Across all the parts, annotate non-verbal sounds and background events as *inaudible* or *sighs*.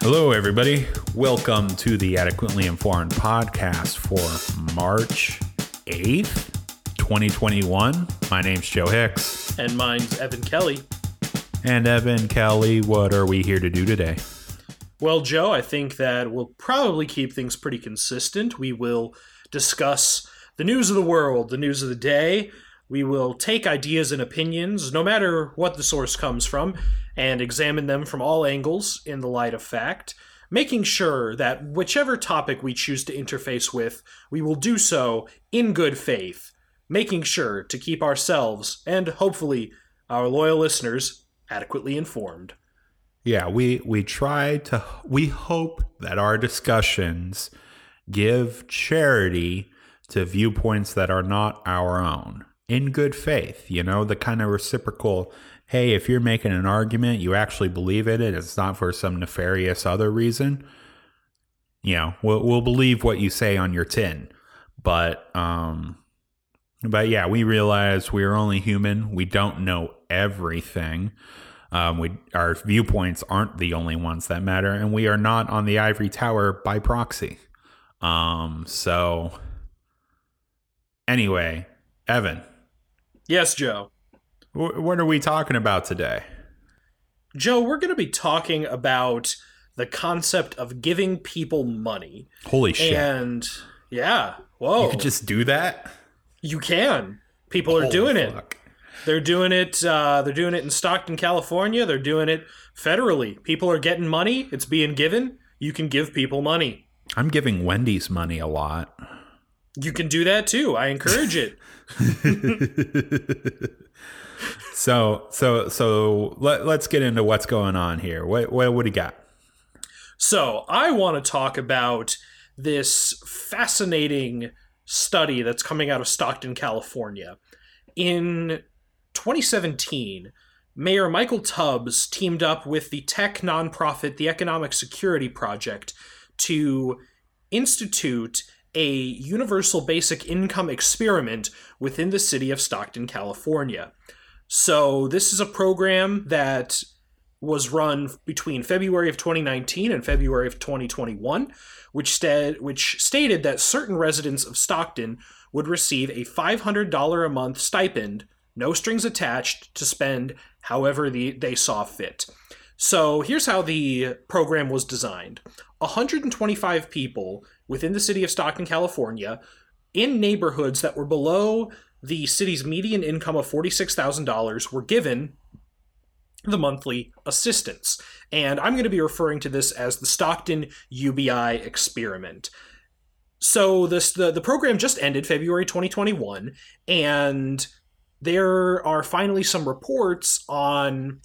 Hello, everybody. Welcome to the Adequately Informed podcast for March 8th, 2021. My name's Joe Hicks. And mine's Evan Kelly. And Evan Kelly, what are we here to do today? Well, Joe, I think that we'll probably keep things pretty consistent. We will discuss the news of the world, the news of the day. We will take ideas and opinions, no matter what the source comes from, and examine them from all angles in the light of fact, making sure that whichever topic we choose to interface with, we will do so in good faith, making sure to keep ourselves and hopefully our loyal listeners adequately informed. Yeah, we we try to we hope that our discussions give charity to viewpoints that are not our own in good faith, you know, the kind of reciprocal hey, if you're making an argument, you actually believe it, and it's not for some nefarious other reason, you know, we'll, we'll believe what you say on your tin. But, um, but yeah, we realize we're only human. We don't know everything. Um, we our viewpoints aren't the only ones that matter, and we are not on the ivory tower by proxy. Um, so anyway, Evan. Yes, Joe. W- what are we talking about today? Joe, we're going to be talking about the concept of giving people money. Holy shit. And yeah, whoa. You could just do that? You can. People are Holy doing it. They're doing it. Uh, they're doing it in Stockton, California. They're doing it federally. People are getting money. It's being given. You can give people money. I'm giving Wendy's money a lot. You can do that too. I encourage it. *laughs* So so so let, let's get into what's going on here. What what what do you got? So, I want to talk about this fascinating study that's coming out of Stockton, California. In 2017, Mayor Michael Tubbs teamed up with the tech nonprofit the Economic Security Project to institute a universal basic income experiment within the city of Stockton, California. So, this is a program that was run between February of 2019 and February of 2021, which, sta- which stated that certain residents of Stockton would receive a $500 a month stipend, no strings attached, to spend however the, they saw fit. So here's how the program was designed 125 people within the city of Stockton, California, in neighborhoods that were below the city's median income of $46,000 were given the monthly assistance. And I'm going to be referring to this as the Stockton UBI experiment. So this the, the program just ended February 2021 and there are finally some reports on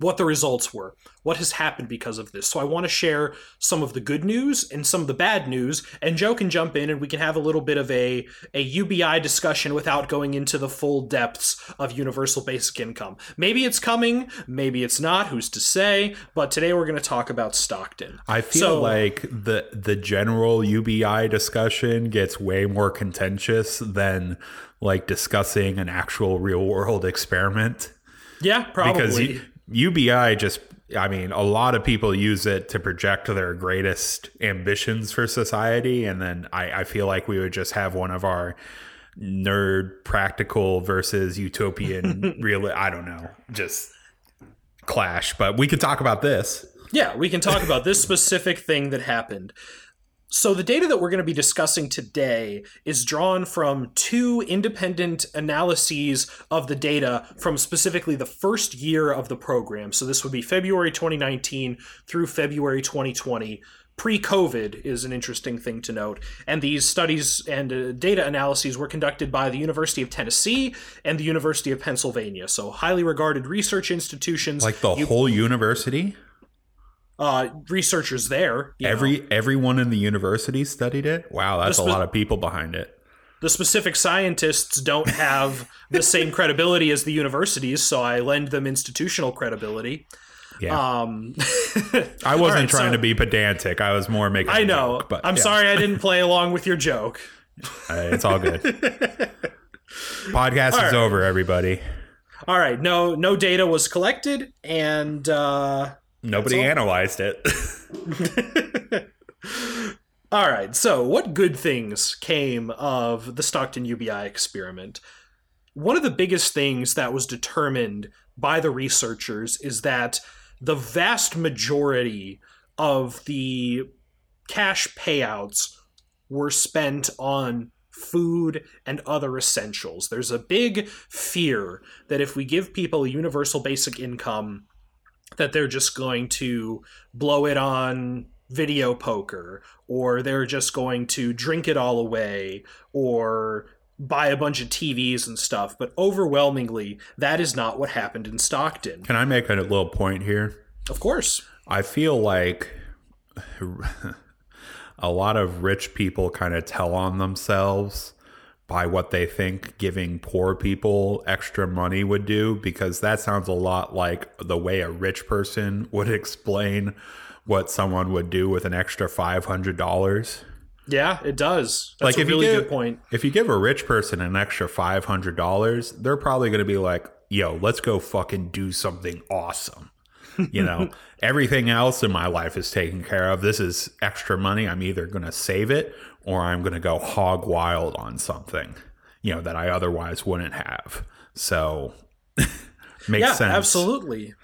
what the results were, what has happened because of this. So I want to share some of the good news and some of the bad news, and Joe can jump in and we can have a little bit of a, a UBI discussion without going into the full depths of universal basic income. Maybe it's coming, maybe it's not, who's to say, but today we're going to talk about Stockton. I feel So- like the the general UBI discussion gets way more contentious than like discussing an actual real world *laughs* experiment Yeah, probably. because U- UBI just I mean a lot of people use it to project their greatest ambitions for society. And then I, I feel like we would just have one of our nerd practical versus utopian *laughs* real I don't know just clash. But we could talk about this. Yeah, we can talk about this specific thing that happened. So, the data that we're going to be discussing today is drawn from two independent analyses of the data from specifically the first year of the program. So, this would be February 2019 through February 2020. Pre COVID is an interesting thing to note. And these studies and uh, data analyses were conducted by the University of Tennessee and the University of Pennsylvania. So, highly regarded research institutions. like the You- whole university uh, researchers there. you know. Every everyone in the university studied it. Wow, that's a lot of people behind it. the specific scientists don't have *laughs* the same credibility as the universities, so I lend them institutional credibility. Yeah, Um, *laughs* I *laughs* wasn't right, trying so- to be pedantic. I was more making. I know. joke, but I'm yeah, sorry I didn't play along with your joke. uh, it's all good. Podcast is right. over, everybody. All right, no no data was collected, and uh, Nobody analyzed it. *laughs* All right, so what good things came of the Stockton UBI experiment? One of the biggest things that was determined by the researchers is that the vast majority of the cash payouts were spent on food and other essentials. There's a big fear that if we give people a universal basic income, that they're just going to blow it on video poker or they're just going to drink it all away or buy a bunch of TVs and stuff. But overwhelmingly, that is not what happened in Stockton. Can I make a little point here? Of course. I feel like *laughs* a lot of rich people kind of tell on themselves by what they think giving poor people extra money would do because that sounds a lot like the way a rich person *laughs* would explain what someone would do with an extra $500. Yeah, it does. That's Like, a if you really give- good point. If you give a rich person an extra $500, they're probably going to be like, yo, let's go fucking do something awesome. *laughs* You know, everything else in my life is taken care of. This is extra money. I'm either going to save it or I'm going to go hog wild on something, you know, that I otherwise wouldn't have. So, *laughs* makes yeah, sense. absolutely.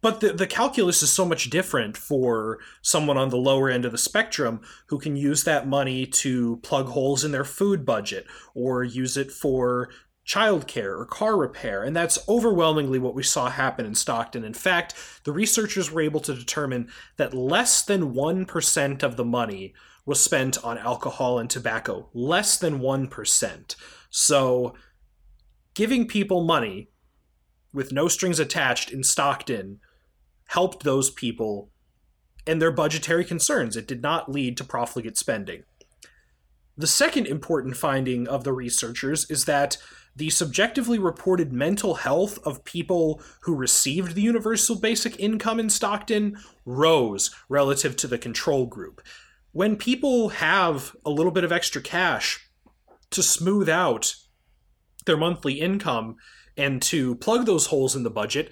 But the, the calculus is so much different for someone on the lower end of the spectrum who can use that money to plug holes in their food budget or use it for childcare or car repair. And that's overwhelmingly what we saw happen in Stockton. In fact, the researchers were able to determine that less than 1% of the money was spent on alcohol and tobacco. Less than 1%. So giving people money with no strings attached in Stockton helped those people and their budgetary concerns. It did not lead to profligate spending. The second important finding of the researchers is that the subjectively reported mental health of people who received the universal basic income in Stockton rose relative to the control group. When people have a little bit of extra cash to smooth out their monthly income and to plug those holes in the budget,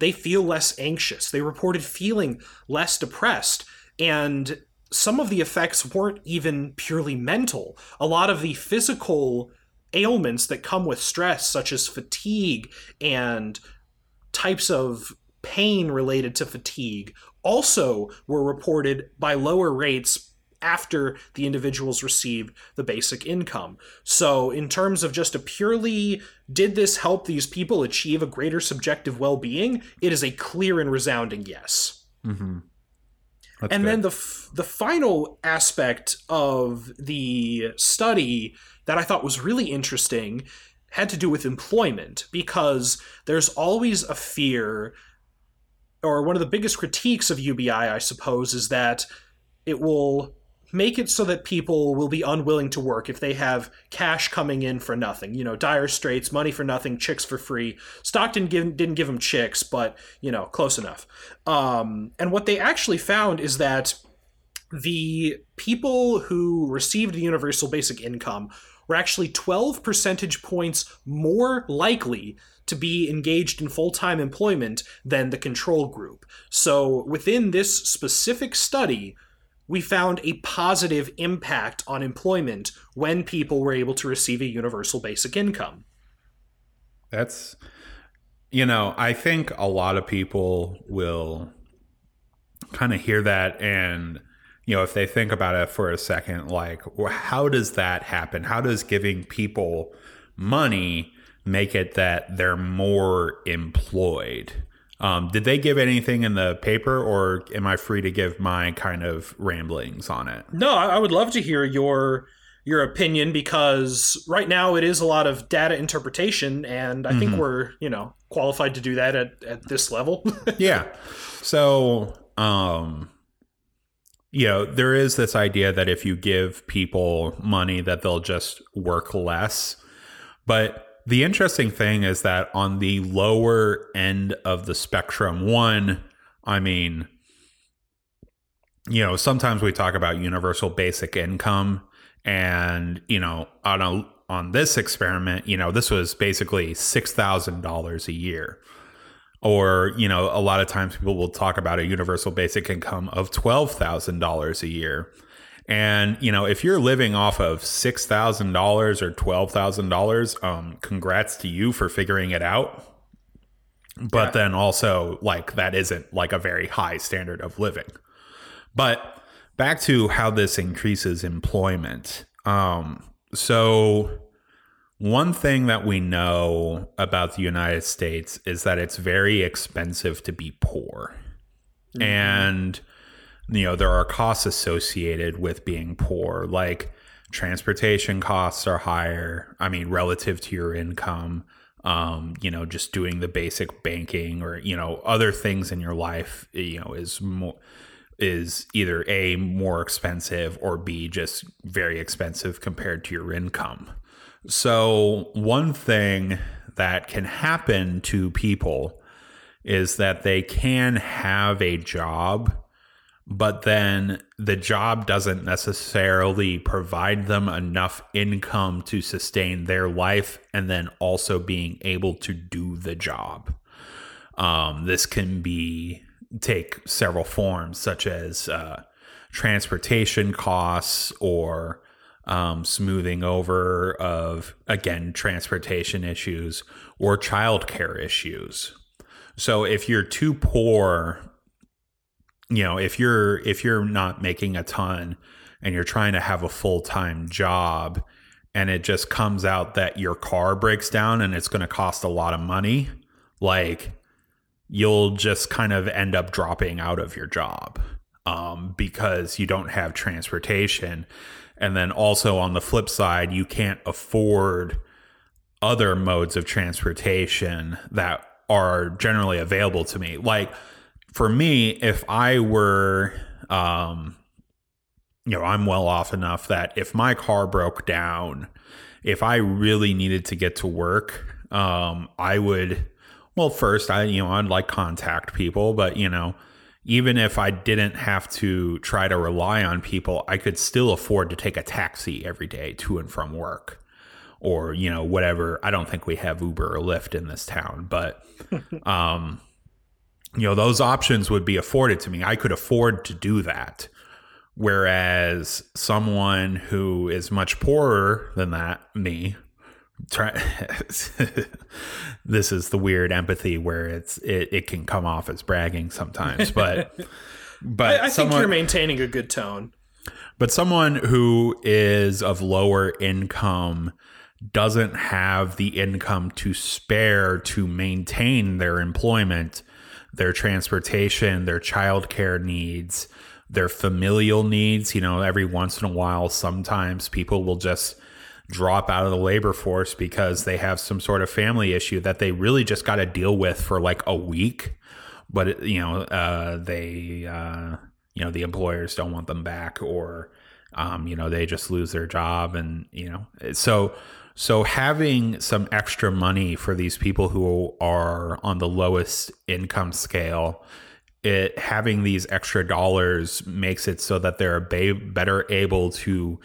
they feel less anxious. They reported feeling less depressed. And some of the effects weren't even purely mental. A lot of the physical ailments that come with stress, such as fatigue and types of pain related to fatigue, also were reported by lower rates after the individuals received the basic income. So, in terms of just a purely did this help these people achieve a greater subjective well being, it is a clear and resounding yes. Mm-hmm. and then the f- the final aspect of the study that I thought was really interesting had to do with employment because there's always a fear or one of the biggest critiques of UBI I suppose is that it will make it so that people will be unwilling to work if they have cash coming in for nothing. You know, dire straits, money for nothing, chicks for free. Stockton give, didn't give them chicks, but, you know, close enough. Um, and what they actually found is that the people who received the universal basic income were actually 12 percentage points more likely to be engaged in full time employment than the control group. So, within this specific study, we found a positive impact on employment when people were able to receive a universal basic income. That's, you know, I think a lot of people will kind of hear that and, you know, if they think about it for a second, like, how does that happen? How does giving people money make it that they're more employed? Um, did they give anything in the paper, or am I free to give my kind of ramblings on it? No, I would love to hear your your opinion because right now it is a lot of data interpretation and I think we're, you know, qualified to do that at, at this level. *laughs* yeah. So, um, you know, there is this idea that if you give people money, that they'll just work less. But the interesting thing is that on the lower end of the spectrum, one, I mean, you know, sometimes we talk about universal basic income, and you know, on a on this experiment, you know, this was basically six thousand dollars a year. Or you know a lot of times people will talk about a universal basic income of $12,000 a year and you know if you're living off of $6,000 or $12,000 um congrats to you for figuring it out but Yeah. then also like that isn't like a very high standard of living but back to how this increases employment um so one thing that we know about the United States is that it's very expensive to be poor. And, you know, there are costs associated with being poor, like transportation costs are higher. I mean, relative to your income, um, you know, just doing the basic banking or, you know, other things in your life, you know, is more is either a more expensive or b just very expensive compared to your income so, one thing that can happen to people is that they can have a job, but then the job doesn't necessarily provide them enough income to sustain their life and then also being able to do the job. Um, this can be take several forms, such as uh, transportation costs or um, smoothing over of again transportation issues or childcare issues. So if you're too poor, you know, if you're if you're not making a ton and you're trying to have a full-time job and it just comes out that your car breaks down and it's going to cost a lot of money, like you'll just kind of end up dropping out of your job um, because you don't have transportation. And then also on the flip side, you can't afford other modes of transportation that are generally available to me. Like for me, if I were, um, you know, I'm well off enough that if my car broke down, if I really needed to get to work, um, I would, well, first, I, you know, I'd like contact people, but, you know, even if I didn't have to try to rely on people, I could still afford to take a taxi every day to and from work or, you know, whatever. I don't think we have Uber or Lyft in this town, but, *laughs* um, you know, those options would be afforded to me. I could afford to do that. Whereas someone who is much poorer than that, me, try *laughs* this is the weird empathy where it's it, it can come off as bragging sometimes but *laughs* but I, I think you're maintaining a good tone. but someone who is of lower income doesn't have the income to spare to maintain their employment their transportation their childcare needs their familial needs. You know every once in a while sometimes people will just drop out of the labor force because they have some sort of family issue that they really just got to deal with for like a week. But you know uh, they uh, you know the employers don't want them back or um, you know they just lose their job and you know so so having some extra money for these people who are on the lowest income scale it having these extra dollars makes it so that they're ba- better able to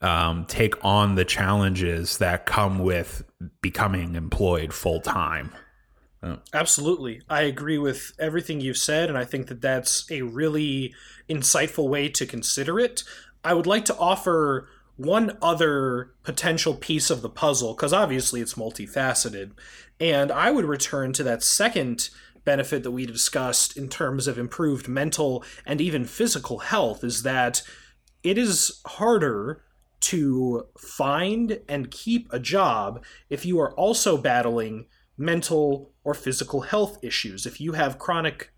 um, take on the challenges that come with becoming employed full time. Absolutely. I agree with everything you've said, and I think that that's a really insightful way to consider it. I would like to offer one other potential piece of the puzzle, because obviously it's multifaceted. And I would return to that second benefit that we discussed in terms of improved mental and even physical health is that it is harder to find and keep a job if you are also battling mental or physical health issues. If you have chronic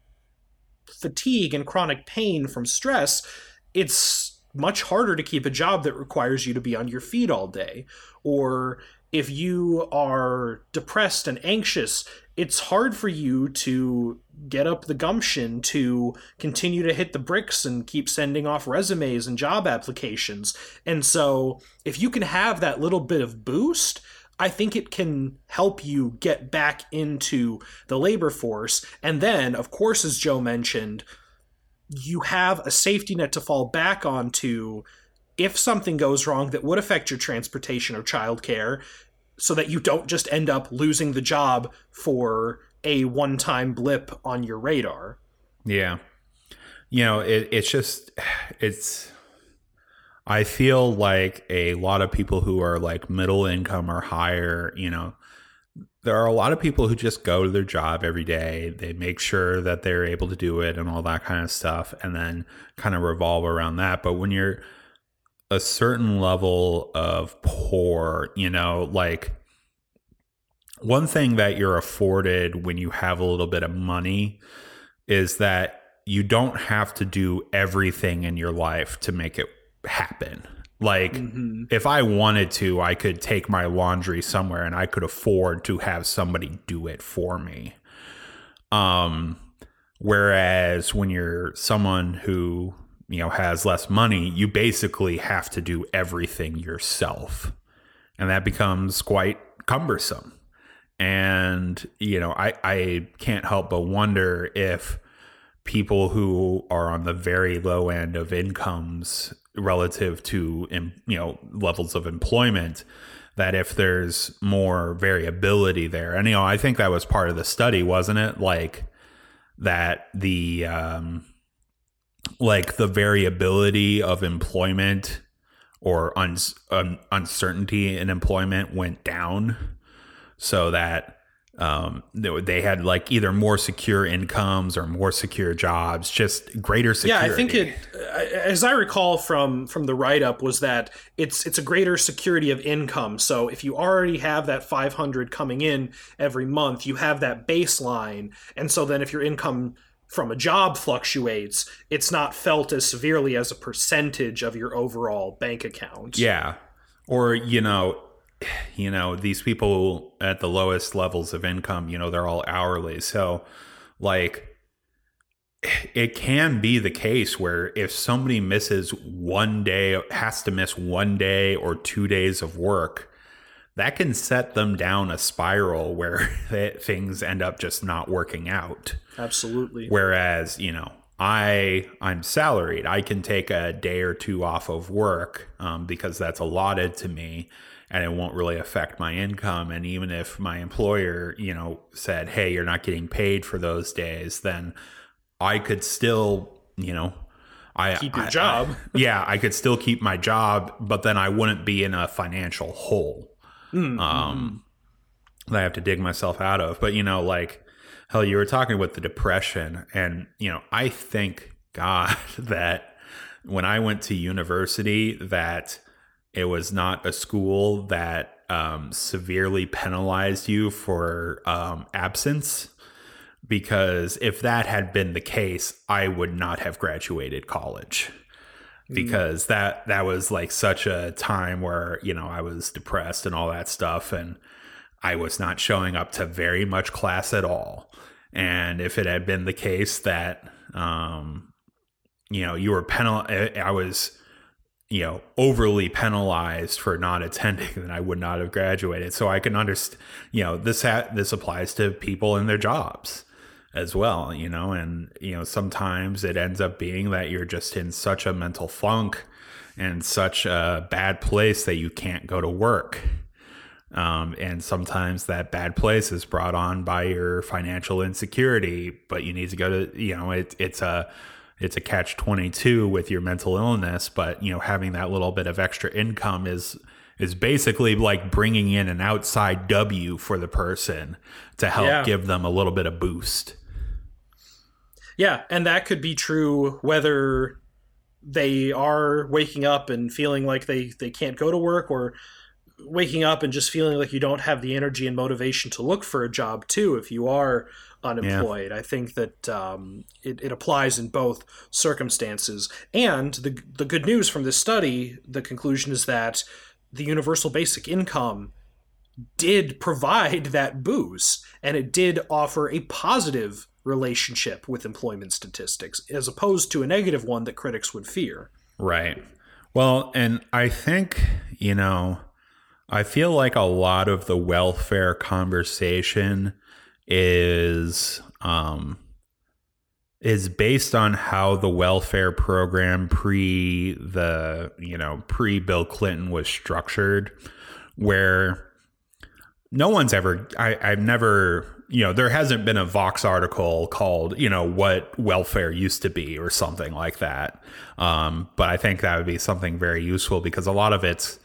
fatigue and chronic pain from stress, it's much harder to keep a job that requires you to be on your feet all day. Or if you are depressed and anxious, it's hard for you to get up the gumption to continue to hit the bricks and keep sending off resumes and job applications. And so, if you can have that little bit of boost, I think it can help you get back into the labor force. And then, of course, as Joe mentioned, you have a safety net to fall back onto if something goes wrong that would affect your transportation or childcare so that you don't just end up losing the job for a one-time blip on your radar. Yeah. You know, it, it's just, it's, I feel like a lot of people who are like middle income or higher, you know, there are a lot of people who just go to their job every day. They make sure that they're able to do it and all that kind of stuff, and then kind of revolve around that. But when you're a certain level of poor, you know, like one thing that you're afforded when you have a little bit of money is that you don't have to do everything in your life to make it happen. Like, mm-hmm. if I wanted to, I could take my laundry somewhere and I could afford to have somebody do it for me. Um, whereas when you're someone who, you know, has less money, you basically have to do everything yourself. And that becomes quite cumbersome. And, you know, I, I can't help but wonder if people who are on the very low end of incomes relative to you know levels of employment that if there's more variability there and you know i think that was part of the study wasn't it like that the um like the variability of employment or un- un- uncertainty in employment went down so that um, they had like either more secure incomes or more secure jobs, just greater security. Yeah, I think it, as I recall from from the write up, was that it's it's a greater security of income. So if you already have that 500 coming in every month, you have that baseline, and so then if your income from a job fluctuates, it's not felt as severely as a percentage of your overall bank account. Yeah. Or, you know, *sighs* you know, these people at the lowest levels of income, you know, they're all hourly. So, like, it can be the case where if somebody misses one day, has to miss one day or two days of work, that can set them down a spiral where *laughs* things end up just not working out. Absolutely. Whereas, you know, I I'm salaried. I can take a day or two off of work um, because that's allotted to me and it won't really affect my income. And even if my employer, you know, said, hey, you're not getting paid for those days, then I could still, you know, I keep your I, job. I, *laughs* yeah, I could still keep my job, but then I wouldn't be in a financial hole. Mm-hmm. Um, that I have to dig myself out of. But you know, like hell, you were talking about the depression, and you know, I thank *laughs* God that when I went to university, that it was not a school that um, severely penalized you for um, absence. Because if that had been the case, I would not have graduated college. Mm. Because mm. that that was like such a time where you know I was depressed and all that stuff, and I was not showing up to very much class at all. And if it had been the case that um, you know you were penal, I was you know overly penalized for not *laughs* attending then i would not have graduated so i can understand you know this ha- this applies to people in their jobs as well you know and you know sometimes it ends up being that you're just in such a mental funk and such a bad place that you can't go to work. Um, and sometimes that bad place is brought on by your financial insecurity but you need to go to you know it, it's a it's a catch 22 with your mental illness but you know having that little bit of extra income is is basically like bringing in an outside w for the person to help yeah. give them a little bit of boost yeah and that could be true whether they are waking up and feeling like they they can't go to work or waking up and just feeling like you don't have the energy and motivation to look for a job too if you are unemployed. Yeah. I think that um, it, it applies in both circumstances. And the the good news from this study, the conclusion is that the universal basic income did provide *laughs* that boost, and it did offer a positive relationship with employment statistics, as opposed to a negative one that critics would fear. Right. Well, and I think you know. I feel like a lot of the welfare conversation is um, is based on how the welfare program pre the you know pre Bill Clinton was structured, where no one's ever I, I've never you know there hasn't been a Vox article called you know what welfare used to be or something like that. Um, but I think that would be something very useful because a lot of it's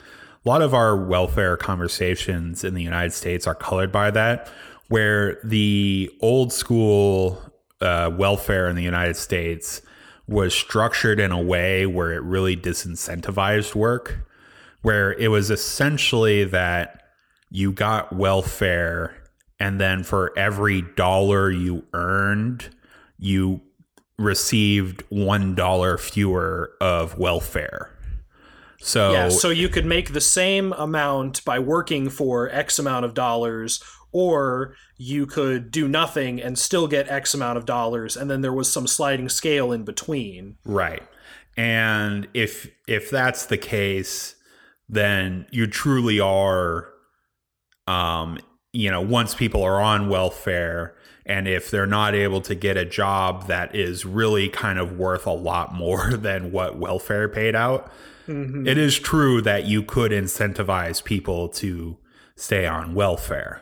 a lot of our welfare conversations in the United States are colored by that, where the old school uh, welfare in the United States was structured in a way where it really disincentivized work, where it was essentially that you got welfare and then for every dollar you earned you received one dollar fewer of welfare. So yeah, so you could make the same amount by working for X amount of dollars, or you could do nothing and still get X amount of dollars, and then there was some sliding scale in between. right and if if that's the case then you truly are um, you know, once people are on welfare and if they're not able to get a job that is really kind of worth a lot more *laughs* than what welfare paid out, Mhm. it is true that you could incentivize people to stay on welfare.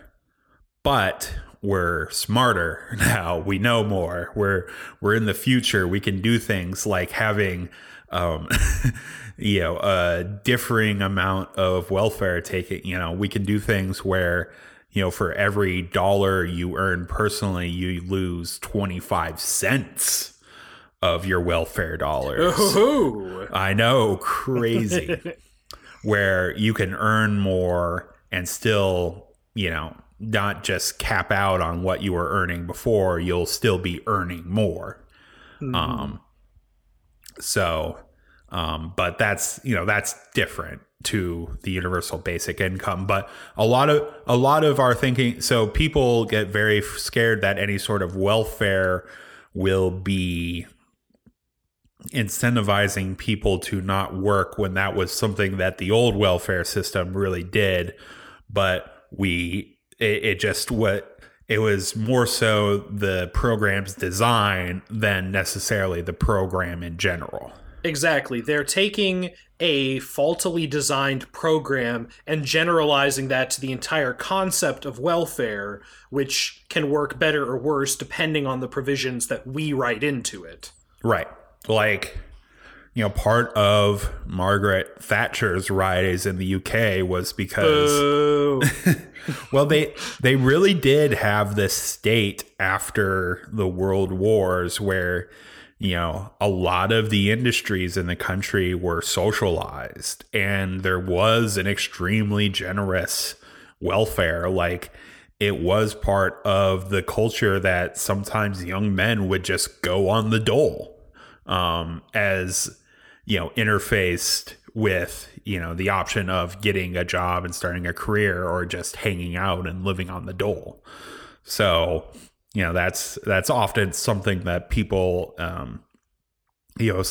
But we're smarter *laughs* now. We know more. We're we're in the future. We can do things like having um *laughs* you know a differing amount of welfare taking you know we can do things where you know for every dollar you earn personally you lose 25 cents of your welfare dollars Ooh. i know crazy *laughs* where you can earn more and still you know not just cap out on what you were earning before you'll still be earning more. Um so um but that's you know that's different to the universal basic income. But a lot of a lot of our thinking so people get very scared that any sort of welfare will be incentivizing people to not work when that was something that the old welfare system really did. But we it, it just what it was more so the program's design than necessarily the program in general Exactly. They're taking a faultily designed program and generalizing that to the entire concept of welfare, which can work better or worse depending on the provisions that we write into it. Right. Like, you know, part of Margaret Thatcher's rise in the UK was because *laughs* well they they really did have this state after the world wars where you know a lot of the industries in the country were socialized and there was an extremely generous welfare. Like it was part of the culture that sometimes young men would just go on the dole um, as you know interfaced with you know the option of getting a job and starting a career or just hanging out and living on the dole. So you know that's that's often something that people um you know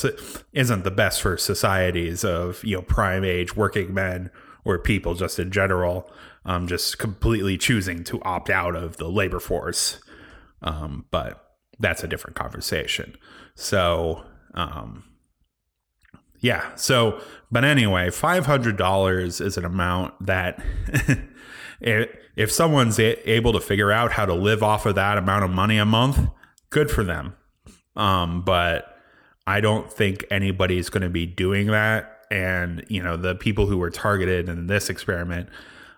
isn't the best for societies of you know prime age working men or people just in general um just completely choosing to opt out of the labor force. Um but that's a different conversation. So um yeah so but anyway $500 is an amount that *laughs* if if someone's able to figure out how to live off of that amount of money a month, good for them. Um, but I don't think anybody's going to be doing that. And you know, the people who were targeted in this experiment,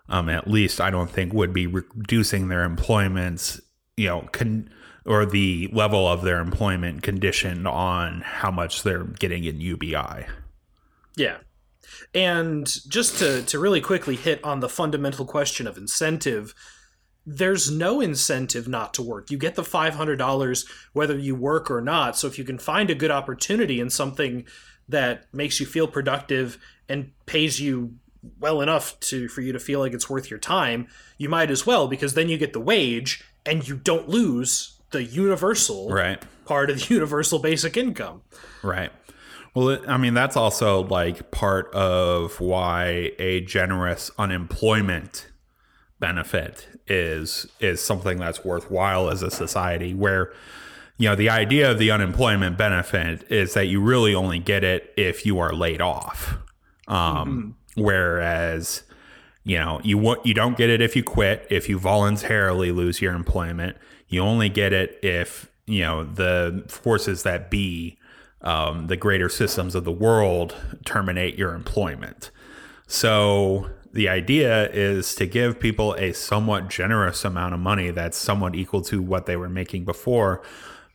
um, at least I don't think would be reducing their employments. You know, con- or the level of their employment conditioned on how much they're getting in UBI. Yeah. And just to, to really quickly hit on the fundamental question of incentive, there's no incentive not to work. You get the $500 whether you work or not. So if you can find a good opportunity in something that makes you feel productive and pays you well enough to for you to feel like it's worth your time, you might as well because then you get the wage and you don't lose the universal Right. part of the *laughs* universal basic income. Right. Well, it, I mean, that's also like part of why a generous unemployment benefit is is something that's worthwhile as a society where you know the idea of the unemployment benefit is that you really only get it if you are laid off um whereas you know, you what you don't get it if you quit, if you voluntarily lose your employment. You only get it if you know the forces that be, um, the greater systems of the world, terminate your employment. So the idea is to give people a somewhat generous amount of money that's somewhat equal to what they were making before,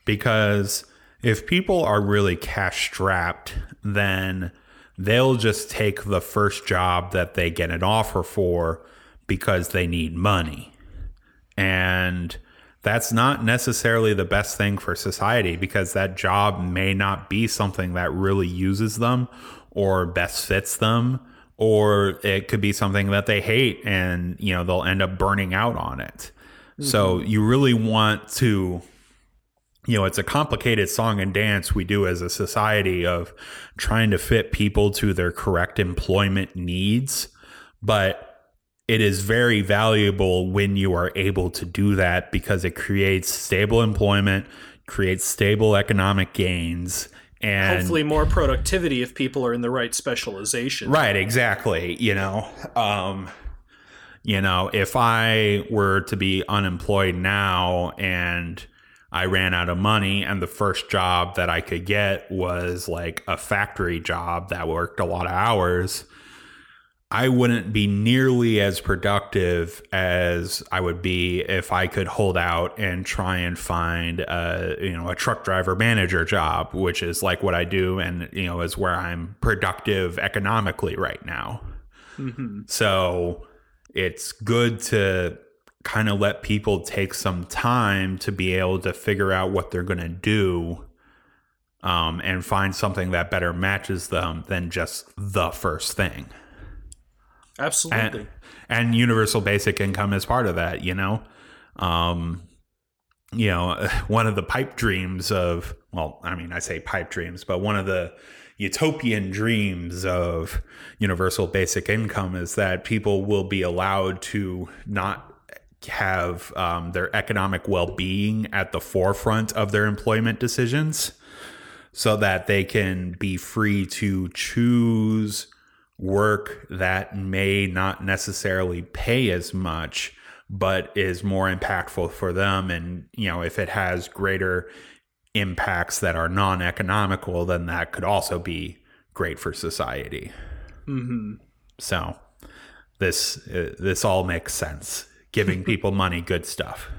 because if people are really cash strapped, then they'll just take the first job that they get an offer for because they need money. And that's not necessarily the best thing for society because that job may not be something that really uses them or best fits them or it could be something that they hate and you know they'll end up burning out on it. Mm-hmm. So you really want to you know, it's a complicated song and dance we do as a society of trying to fit people to their correct employment needs. But it is very valuable when you are able to do that because it creates stable employment, creates stable economic gains, and hopefully more productivity if people are in the right specialization. Right, exactly. You know, um, you know, if I were to be unemployed now and I ran out of money, and the first job that I could get was like a factory job that worked a lot of hours. I wouldn't be nearly as productive as I would be if I could hold out and try and find a you know a truck driver manager job, which is like what I do, and you know is where I'm productive economically right now. Mm-hmm. So it's good to kind of let people take some time to be able to figure out what they're going to do um, and find something that better matches them than just the first thing. Absolutely. And, and universal basic income is part of that, you know? Um, you know, *laughs* one of the pipe dreams of, well, I mean, I say pipe dreams, but one of the utopian dreams of universal basic income is that people will be allowed to not have um, their economic well being at the forefront of their employment decisions so that they can be free to choose work that may not necessarily pay as much but is more impactful for them and you know if it has greater impacts that are non-economical then that could also be great for society mm-hmm. so this uh, this all makes sense giving *laughs* people money, good stuff.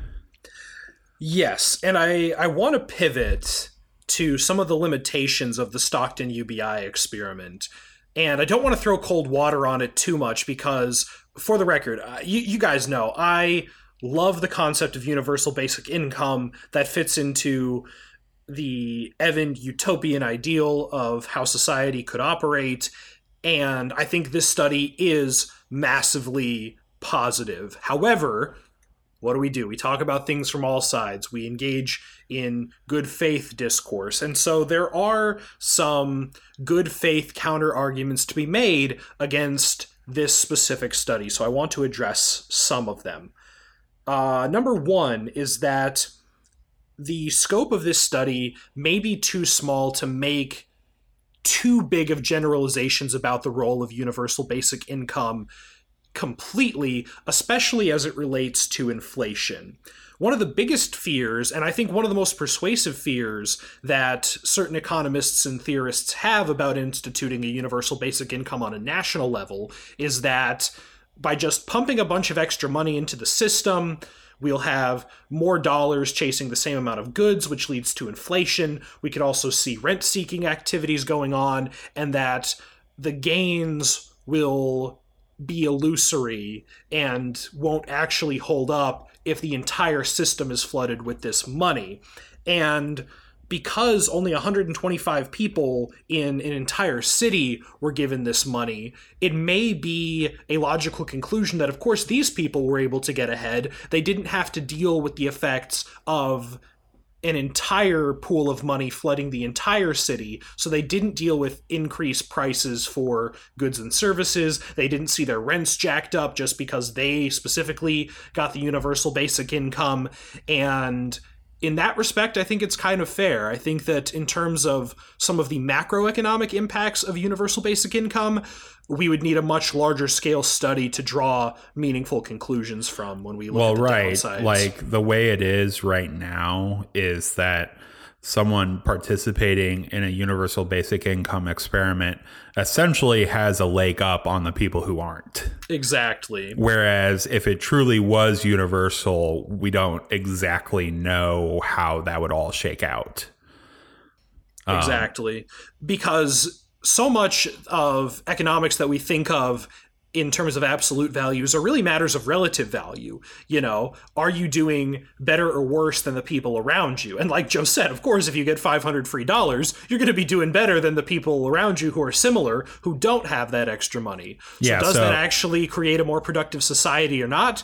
Yes, and I I want to pivot to some of the limitations of the Stockton UBI experiment. And I don't want to throw cold water on it too much because, for the record, uh, you, you guys know I love the concept of universal basic income that fits into the Evan utopian ideal of how society could operate. And I think this study is massively positive. However, what do we do? We talk about things from all sides. We engage in good faith discourse. And so there are some good faith counter arguments to be made against this specific study. So I want to address some of them. Uh, number one is that the scope of this study may be too small to make too big of generalizations about the role of universal basic income completely, especially as it relates to inflation. One of the biggest fears, and I think one of the most persuasive fears that certain economists and theorists have about instituting a universal basic income on a national level, is that by just pumping a bunch of extra money into the system, we'll have more dollars chasing the same amount of goods, which leads to inflation. We could also see rent seeking activities going on, and that the gains will be illusory and won't actually hold up if the entire system is flooded with this money. And because only 125 people in an entire city were given this money, it may be a logical conclusion that, of course, these people were able to get ahead. They didn't have to deal with the effects of an entire pool of money flooding the entire city. So they didn't deal with increased prices for goods and services. They didn't see their rents jacked up just because they specifically got the universal basic income. And in that respect, I think it's kind of fair. I think that in terms of some of the macroeconomic impacts of universal basic income, we would need a much larger scale study to draw meaningful conclusions from when we look well at the right downsides. like the way it is right now is that someone participating in a universal basic income experiment essentially has a leg up on the people who aren't exactly. whereas if it truly was universal we don't exactly know how that would all shake out Um, Exactly. Because so much of economics that we think of in terms of absolute values are really matters of relative value. You know, are you doing better or worse than the people around you? And like Joe said, of course, if you get 500 free dollars, you're going to be doing better than the people around you who are similar who don't have that extra money. So Yeah, does so- that actually create a more productive society or not?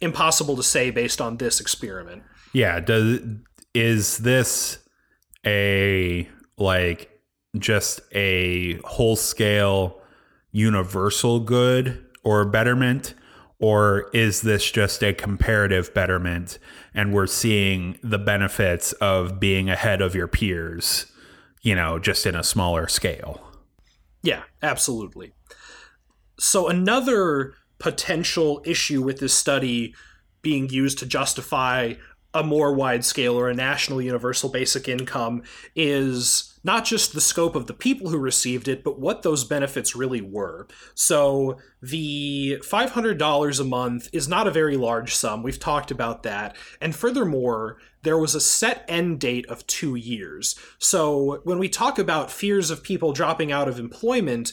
Impossible to say based on this experiment. Yeah, does is this a like just a whole scale universal good or betterment or is this just a comparative betterment and we're seeing the benefits of being ahead of your peers, you know, just in a smaller scale? Yeah, absolutely. So, another potential issue with this study being used to justify a more wide scale or a national universal basic income is not just the scope of the people who received it, but what those benefits really were. So, the $500 a month is not a very large sum. We've talked about that. And furthermore, there was a set end date of two years. So, when we talk about fears of people dropping out of employment,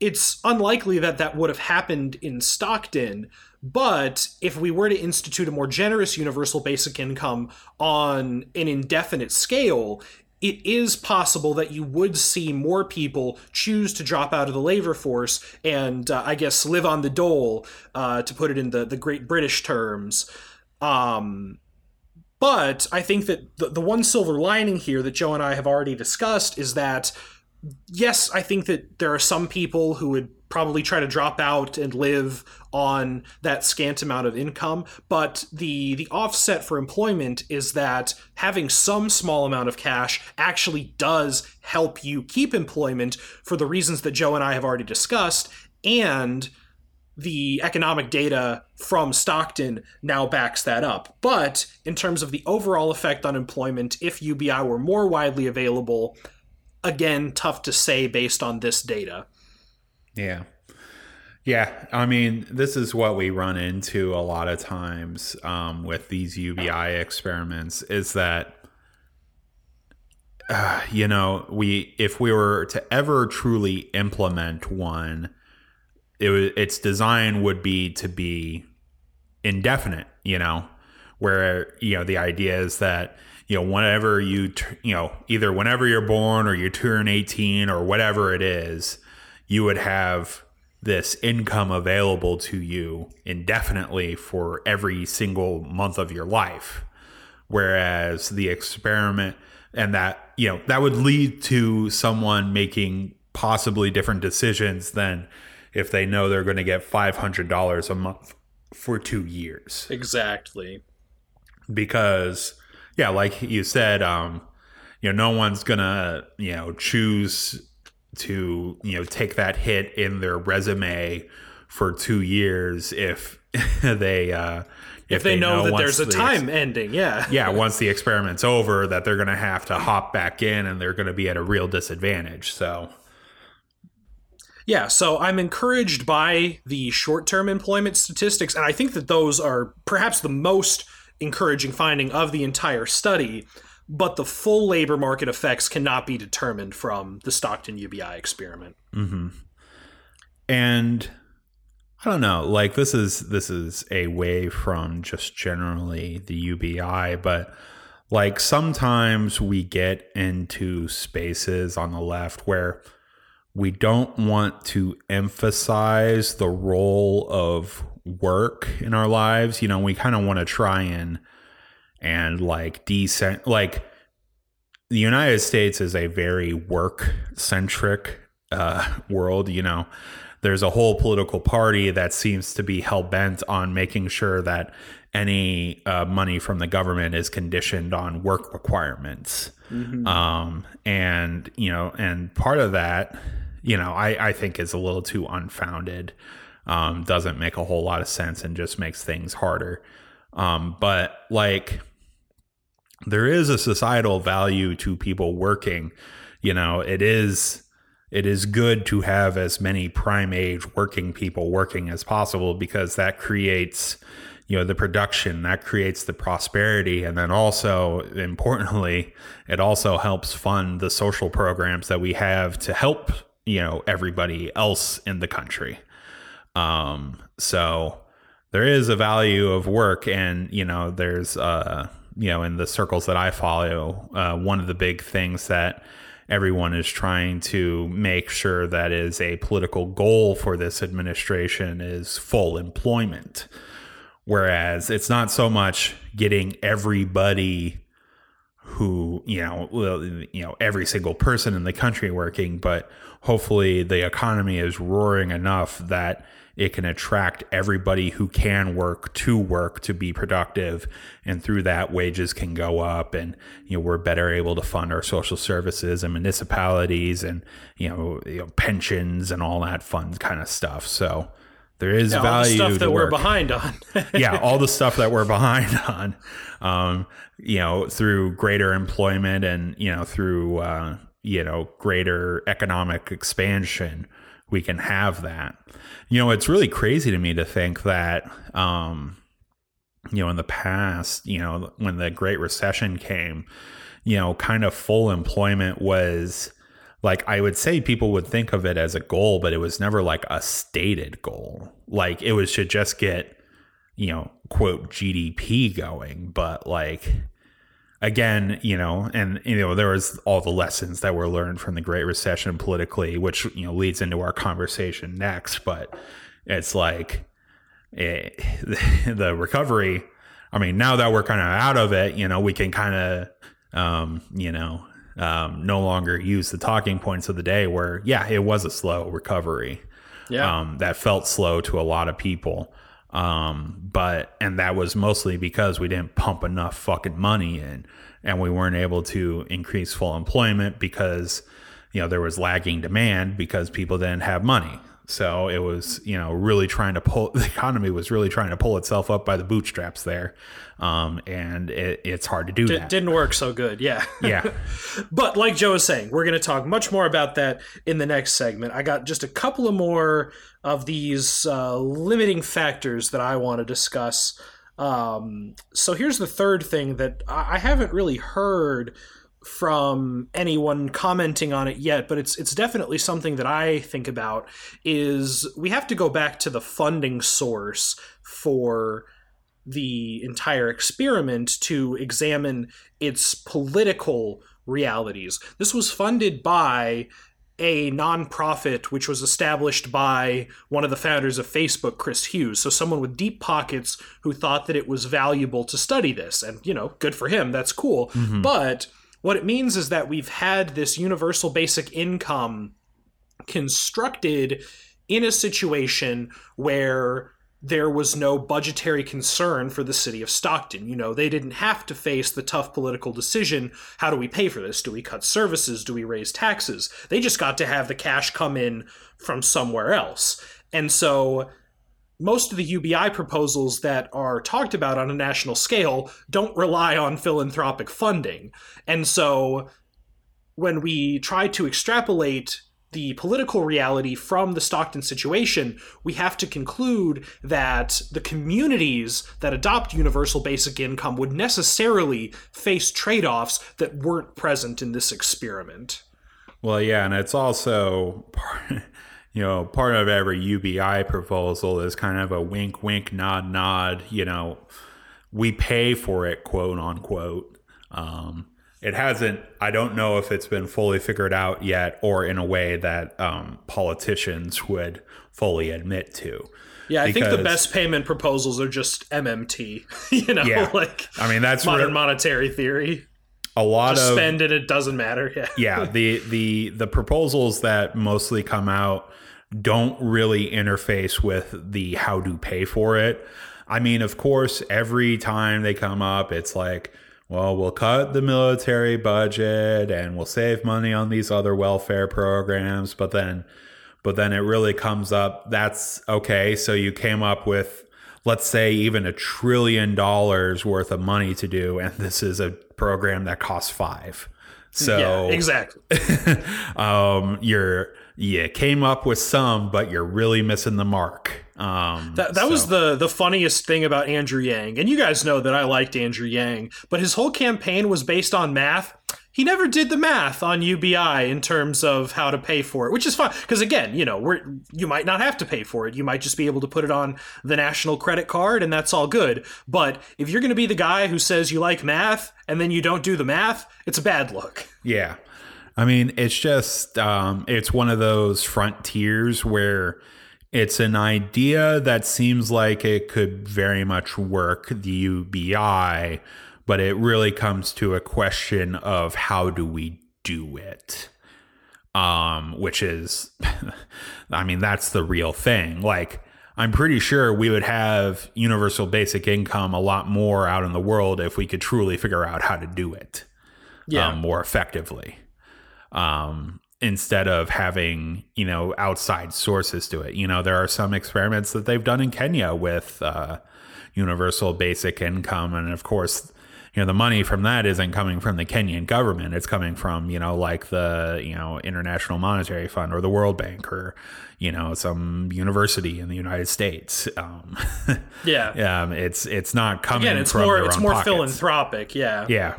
it's unlikely that that would have happened in Stockton. But if we were to institute a more generous universal basic income on an indefinite scale, it is possible that you would see more people choose to drop out of the labor force and, uh, I guess, live on the dole, uh, to put it in the, the Great British terms. Um, but I think that the, the one silver lining here that Joe and I have already discussed is that yes, I think that there are some people who would probably try to drop out and live on that scant amount of income, but the the offset for employment is that having some small amount of cash actually does help you keep employment for the reasons that Joe and I have already discussed and the economic data from Stockton now backs that up. But in terms of the overall effect on employment, if UBI were more widely available, again, tough to say based on this data. Yeah. Yeah. I mean, this is what we run into a lot of times um, with these UBI experiments is that, uh, you know, we, if we were to ever truly implement one, it, its design would be to be indefinite, you know, where, you know, the idea is that, you know, whenever you, you know, either whenever you're born or you turn 18 or whatever it is, you would have this income available to you indefinitely for every single month of your life. Whereas the experiment and that, you know, that would lead to someone making possibly different decisions than if they know they're going to get $500 a month for two years Exactly. because yeah like you said um you know no one's gonna you know choose to you know take that hit in their resume for two years if *laughs* they uh If they, know, that there's a the ex- time ending, yeah. *laughs* yeah once the experiment's over that they're gonna have to hop back in and they're gonna be at a real disadvantage so Yeah, so I'm encouraged by the short term employment statistics, and I think that those are perhaps the most encouraging finding of the entire study. But the full labor market effects cannot be determined from the Stockton UBI experiment. Mm-hmm. and i don't know like this is this is a way from just generally the ubi but like sometimes we get into spaces on the left where we don't want to emphasize the role of work in our lives you know we kind of want to try and and like decent like the united states is a very work centric uh world you know there's a whole political party that seems to be hell bent on making sure that any uh, money from the government is conditioned on work requirements. Um, and, you know, and part of that, you know, I, I think is a little too unfounded. Um, doesn't make a whole lot of sense and just makes things harder. Um, but like, there is a societal value to people working. You know, it is it is good to have as many prime age working people working as possible because that creates you know the production that creates the prosperity and then also importantly it also helps fund the social programs that we have to help you know everybody else in the country um so there is a value of work and you know there's uh you know in the circles that i follow uh, one of the big things that everyone is trying to make sure that is a political goal for this administration is full employment. Whereas it's not so much getting everybody who you know well, you know every single person in the country working but hopefully the economy is roaring enough that it can attract everybody who can work to work to be productive. And through that wages can go up and you know we're better able to fund our social services and municipalities and you know, you know pensions and all that fun kind of stuff. So there is Yeah, all the value stuff that we're behind on. *laughs* yeah, all the stuff that we're behind *laughs* on, um, you know, through greater employment and you know through uh, you know greater economic expansion, we can have that. You know, it's really crazy to me to think that, um, you know, in the past, you know, when the Great Recession came, you know, kind of full employment was like I would say people would think of it as a goal, but it was never like a stated goal. Like it was to just get, you know, quote GDP going, but like again, you know, and you know, there was all the lessons that were learned from the Great Recession politically, which you know leads into our conversation next. But it's like eh, *laughs* the recovery. I mean, now that we're kind of out of it, you know, we can kind of, um, you know, um, no longer use the talking points of the day where, yeah, it was a slow recovery. yeah. Um, that felt slow to a lot of people. Um, but, and that was mostly because we didn't pump enough fucking money in and we weren't able to increase full employment because, you know, there was lagging demand because people didn't have money. So it was, you know, really trying to pull *laughs* the economy was really trying to pull itself up by the bootstraps there. Um, and it, it's hard to do It that. didn't work so good. Yeah. yeah. *laughs* But like Joe was saying, we're going to talk much more about that in the next segment. I got just a couple of more of these uh, limiting factors that I want to discuss. Um, so here's the third thing that I I haven't really heard from anyone commenting on it yet, but it's it's definitely something that I think about. Is we have to go back to the funding source for the entire experiment to examine its political realities. This was funded by a nonprofit which was established by one of the founders of Facebook, Chris Hughes. So someone with deep pockets who thought that it was valuable to study this. And, you know, good for him. That's cool. Mm-hmm. But what it means is that we've had this universal basic income constructed in a situation where there was no budgetary concern for the city of Stockton. You know, they didn't have to face the tough political decision how do we pay for this? Do we cut services? Do we raise taxes? They just got to have the cash come in from somewhere else. And so most of the UBI proposals that are talked about on a national scale don't rely on philanthropic funding. And so when we try to extrapolate the political reality from the Stockton situation, we have to conclude that the communities that adopt universal basic income would necessarily face trade offs that weren't present in this experiment. Well, yeah, and it's also *laughs* part, you know, part of every UBI proposal is kind of a wink, wink, nod, nod. You know, we pay for it, quote unquote. Um, it hasn't. I don't know if it's been fully figured out yet, or in a way that um, politicians would fully admit to. Yeah, I think the best payment proposals are just MMT, *laughs* you know, Yeah. *laughs* like I mean, that's modern monetary theory. a lot Just of spend it, it doesn't matter. *laughs* Yeah. yeah the the the proposals that mostly come out don't really interface with the how to pay for it. I mean, of course, every time they come up, it's like, well, we'll cut the military budget and we'll save money on these other welfare programs, but then but then it really comes up that's okay, so you came up with let's say even a trillion dollars worth of money to do and *laughs* this is a program that costs 5. So yeah, exactly. *laughs* um, you're you came up with some, but you're really missing the mark. Um, that that so. was the the funniest thing about Andrew Yang, and you guys know that I liked Andrew Yang, but his whole campaign was based on math. He never did the math on UBI in terms of how to pay for it, which is fine because again, you know, we're you might not have to pay for it. You might just be able to put it on the national credit card, and that's all good. But if you're going to be the guy who says you like math and then you don't do the math, it's a bad look. Yeah. I mean, it's just um, it's one of those frontiers where it's an idea that seems like it could very much work the UBI, but it really comes to a question of how do we do it? Um, which is, *laughs* I mean, that's the real thing. Like, I'm pretty sure we would have universal basic income a lot more out in the world if we could truly figure out how to do it Yeah. um, more effectively um, instead of having you know outside sources to it. You know, there are some experiments that they've done in Kenya with uh, universal basic income, and of course, you know the money from that isn't coming from the Kenyan government. It's coming from you know like the you know International Monetary Fund or the World Bank or you know some university in the United States. Um, *laughs* yeah. um, it's it's not coming. Again, it's more it's more pockets. philanthropic. Yeah. Yeah.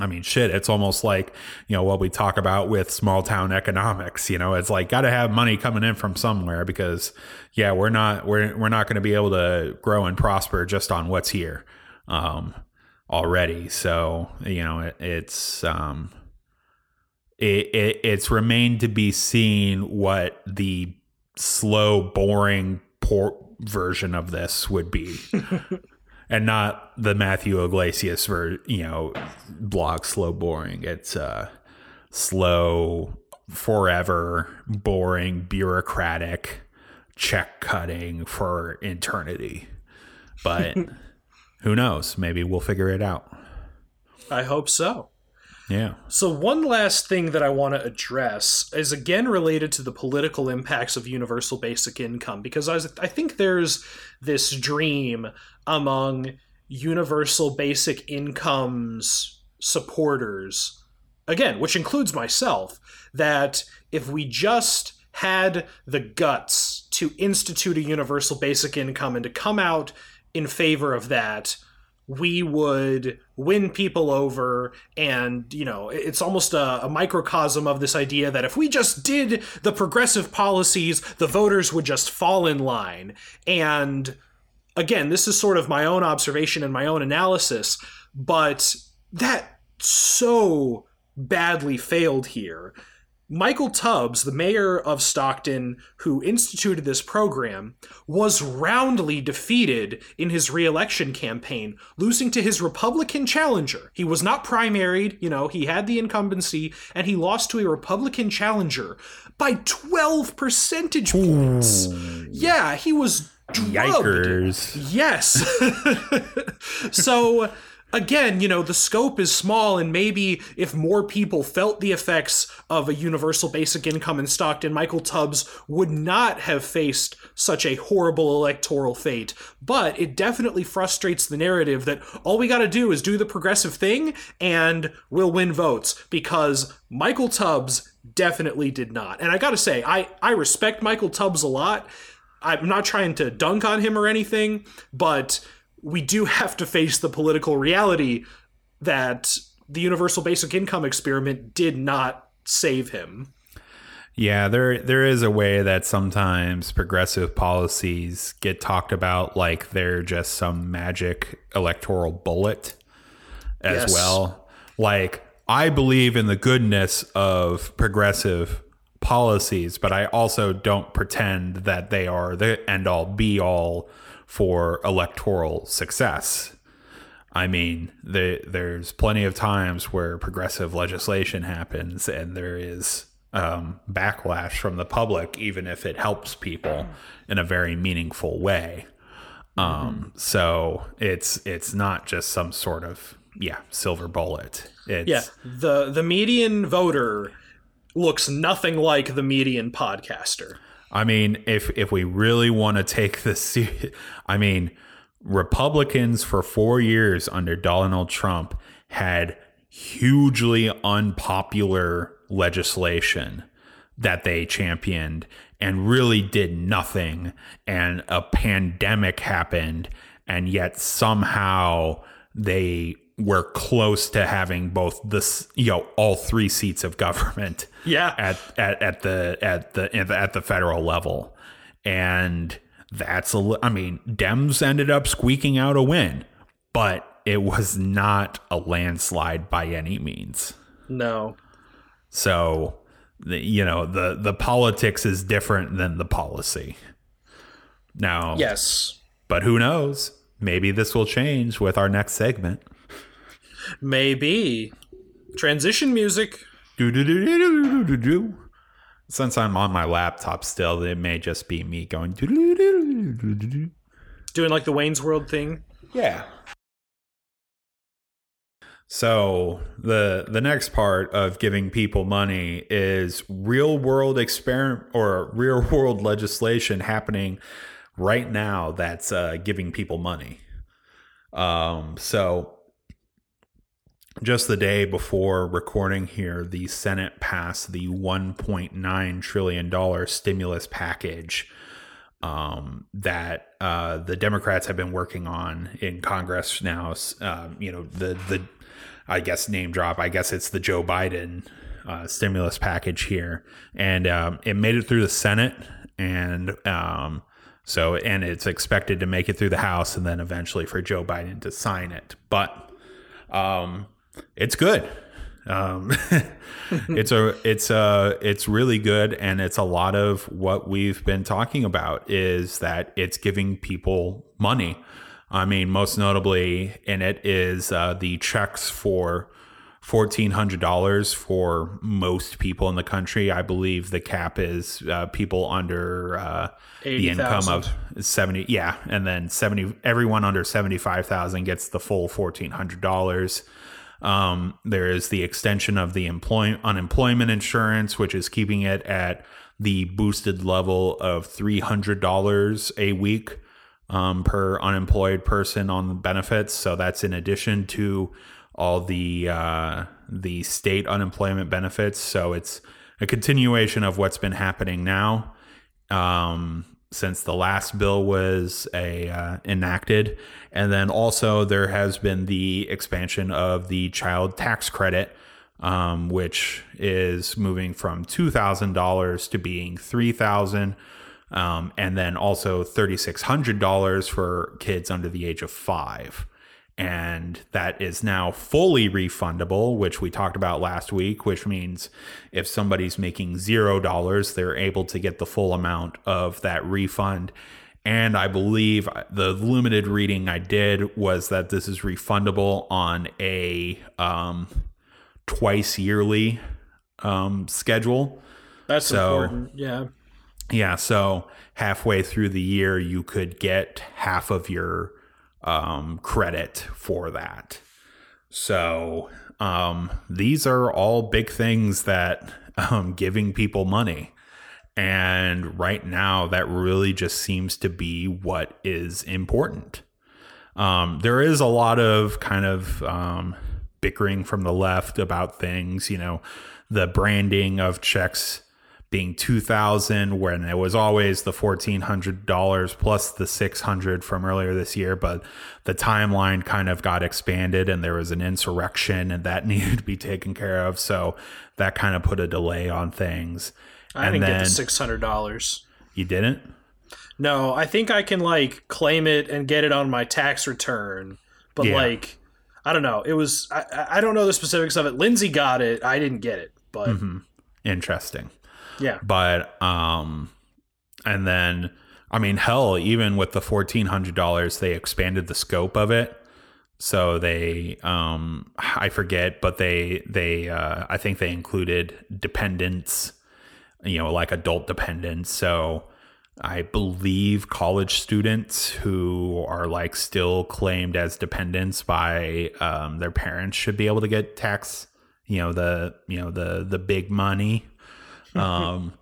I mean, shit, it's almost like, you know, what we talk about with small town economics, you know, it's like got to have money coming in from somewhere because yeah, we're not we're we're not going to be able to grow and prosper just on what's here um already. So, you know, it, it's um it, it it's remained to be seen what the slow, boring, poor version of this would be *laughs* and not the Matthew Yglesias for you know block slow boring. It's uh slow, forever, boring, bureaucratic, check cutting for eternity. But *laughs* who knows? Maybe we'll figure it out. I hope so. Yeah. So, one last thing that I want to address is again related to the political impacts of universal basic income, because I, was, I think there's this dream among universal basic income's supporters, again, which includes myself, that if we just had the guts to institute a universal basic income and to come out in favor of that, we would win people over and you know it's almost a, a, microcosm of this idea that if we just did the progressive policies the voters would just fall in line. And again this is sort of my own observation and my own analysis but that so badly failed here Michael Tubbs, the mayor of Stockton, who instituted this program, was roundly defeated in his reelection campaign, losing to his Republican challenger. He was not primaried, you know, he had the incumbency, and he lost to a Republican challenger by 12 percentage points. Ooh. Yeah, he was drugged. Yikers. Yes. *laughs* so again, you know, the scope is small, and maybe if more people felt the effects of a universal basic income in Stockton, Michael Tubbs would not have faced such a horrible electoral fate. But it definitely frustrates the narrative that all we got to do is do the progressive thing and we'll win votes because Michael Tubbs definitely did not. And I got to say, I, I respect Michael Tubbs a lot. I'm not trying to dunk on him or anything, but we do have to face the political reality that the universal basic income experiment did not save him. Yeah, there there is a way that sometimes progressive policies get talked about like they're just some magic electoral bullet as Yes. well. Like I believe in the goodness of progressive policies, but I also don't pretend that they are the end all be all for electoral success. I mean, the, there's plenty of times where progressive legislation happens and there is um, backlash from the public, even if it helps people in a very meaningful way. Um, so it's it's not just some sort of yeah silver bullet. It's, Yeah, the the median voter looks nothing like the median podcaster. I mean, if if we really want to take this, *laughs* I mean, Republicans for four years under Donald Trump had hugely unpopular legislation that they championed and really did nothing. And a pandemic happened, and yet somehow they were close to having both this, you know, all three seats of government *laughs* Yeah, at at, at the at the at the federal level, and that's a. I mean, Dems ended up squeaking out a win, but it was not a landslide by any means. no. So, the, you know, the the politics is different than the policy. Now, Yes, but who knows? Maybe this will change with our next segment. Maybe transition music. Since I'm on my laptop still, it may just be me going. Doing like the Wayne's World thing. Yeah. So the the next part of giving people money is real world experiment or real world legislation happening right now that's uh, giving people money. Um, so just the day before recording here, the Senate passed the 1.9 trillion dollar stimulus package um, that uh, the Democrats have been working on in Congress now. Um, you know, the the I guess name drop. I guess it's the Joe Biden uh, stimulus package here, and um, it made it through the Senate, and um, so and it's expected to make it through the House, and then eventually for Joe Biden to sign it. But um, it's good. Um, *laughs* it's a it's a it's really good, and it's a lot of what we've been talking about is that it's giving people money. I mean, most notably in it is uh, the checks for fourteen hundred dollars for most people in the country. I believe the cap is uh, people under uh, the income of seventy. Yeah, and then seventy. Everyone under seventy five thousand gets the full fourteen hundred dollars. Um, there is the extension of the employ- unemployment insurance, which is keeping it at the boosted level of three hundred dollars a week um, per unemployed person on benefits. So that's in addition to all the uh, the state unemployment benefits. So it's a continuation of what's been happening now um, since the last bill was a uh, enacted, and then also there has been the expansion of the child tax credit. Um, which is moving from two thousand dollars to being three thousand, um, and then also thirty six hundred dollars for kids under the age of five and that is now fully refundable, which we talked about last week, which means if somebody's making zero dollars, they're able to get the full amount of that refund. And I believe the limited reading I did was that this is refundable on a um, twice yearly um, schedule. That's So- important. Yeah. Yeah, so halfway through the year, you could get half of your um, credit for that. So um, these are all big things that um, giving people money. And right now, that really just seems to be what is important. Um, there is a lot of kind of um, bickering from the left about things, you know, the branding of checks being 2000 when it was always the $1400 plus the 600 from earlier this year but the timeline kind of got expanded and there was an insurrection and that *laughs* needed to be taken care of so that kind of put a delay on things I and didn't get the six hundred dollars. you didn't No, I think I can like claim it and get it on my tax return, but Yeah. like I don't know. It was I, I- I don't know the specifics of it. Lindsay got it. I didn't get it, but Mm-hmm. interesting yeah, but um and then i mean hell even with the $1400 they expanded the scope of it so they um i forget but they they uh i think they included dependents you know, like adult dependents. So I believe college students who are like still claimed as dependents by um, their parents should be able to get tax, you know, the you know the the big money. Um,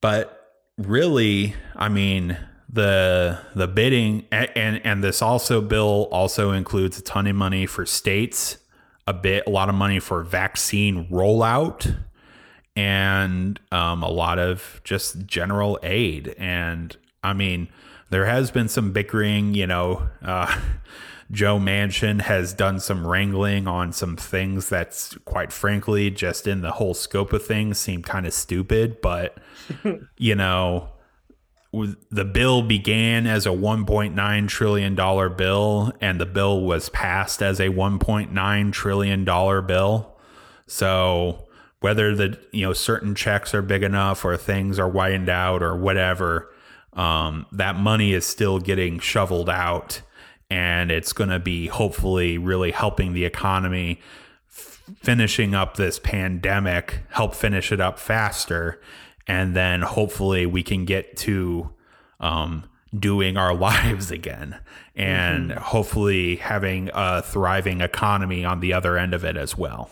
but really, I mean the the bidding and, and and this also bill also includes a ton of money for states, a bit a lot of money for vaccine rollout and um, a lot of just general aid. And I mean, there has been some bickering, you know. Uh, Joe Manchin has done some wrangling on some things that's quite frankly, just in the whole scope of things, seem kind of stupid. But, *laughs* you know, the bill began as a $1.9 trillion bill, and the bill was passed as a $1.9 trillion bill. So, whether the you know certain checks are big enough or things are widened out or whatever um, that money is still getting shoveled out and it's going to be hopefully really helping the economy f- finishing up this pandemic help finish it up faster and then hopefully we can get to um, doing our *laughs* lives again and mm-hmm. hopefully having a thriving economy on the other end of it as well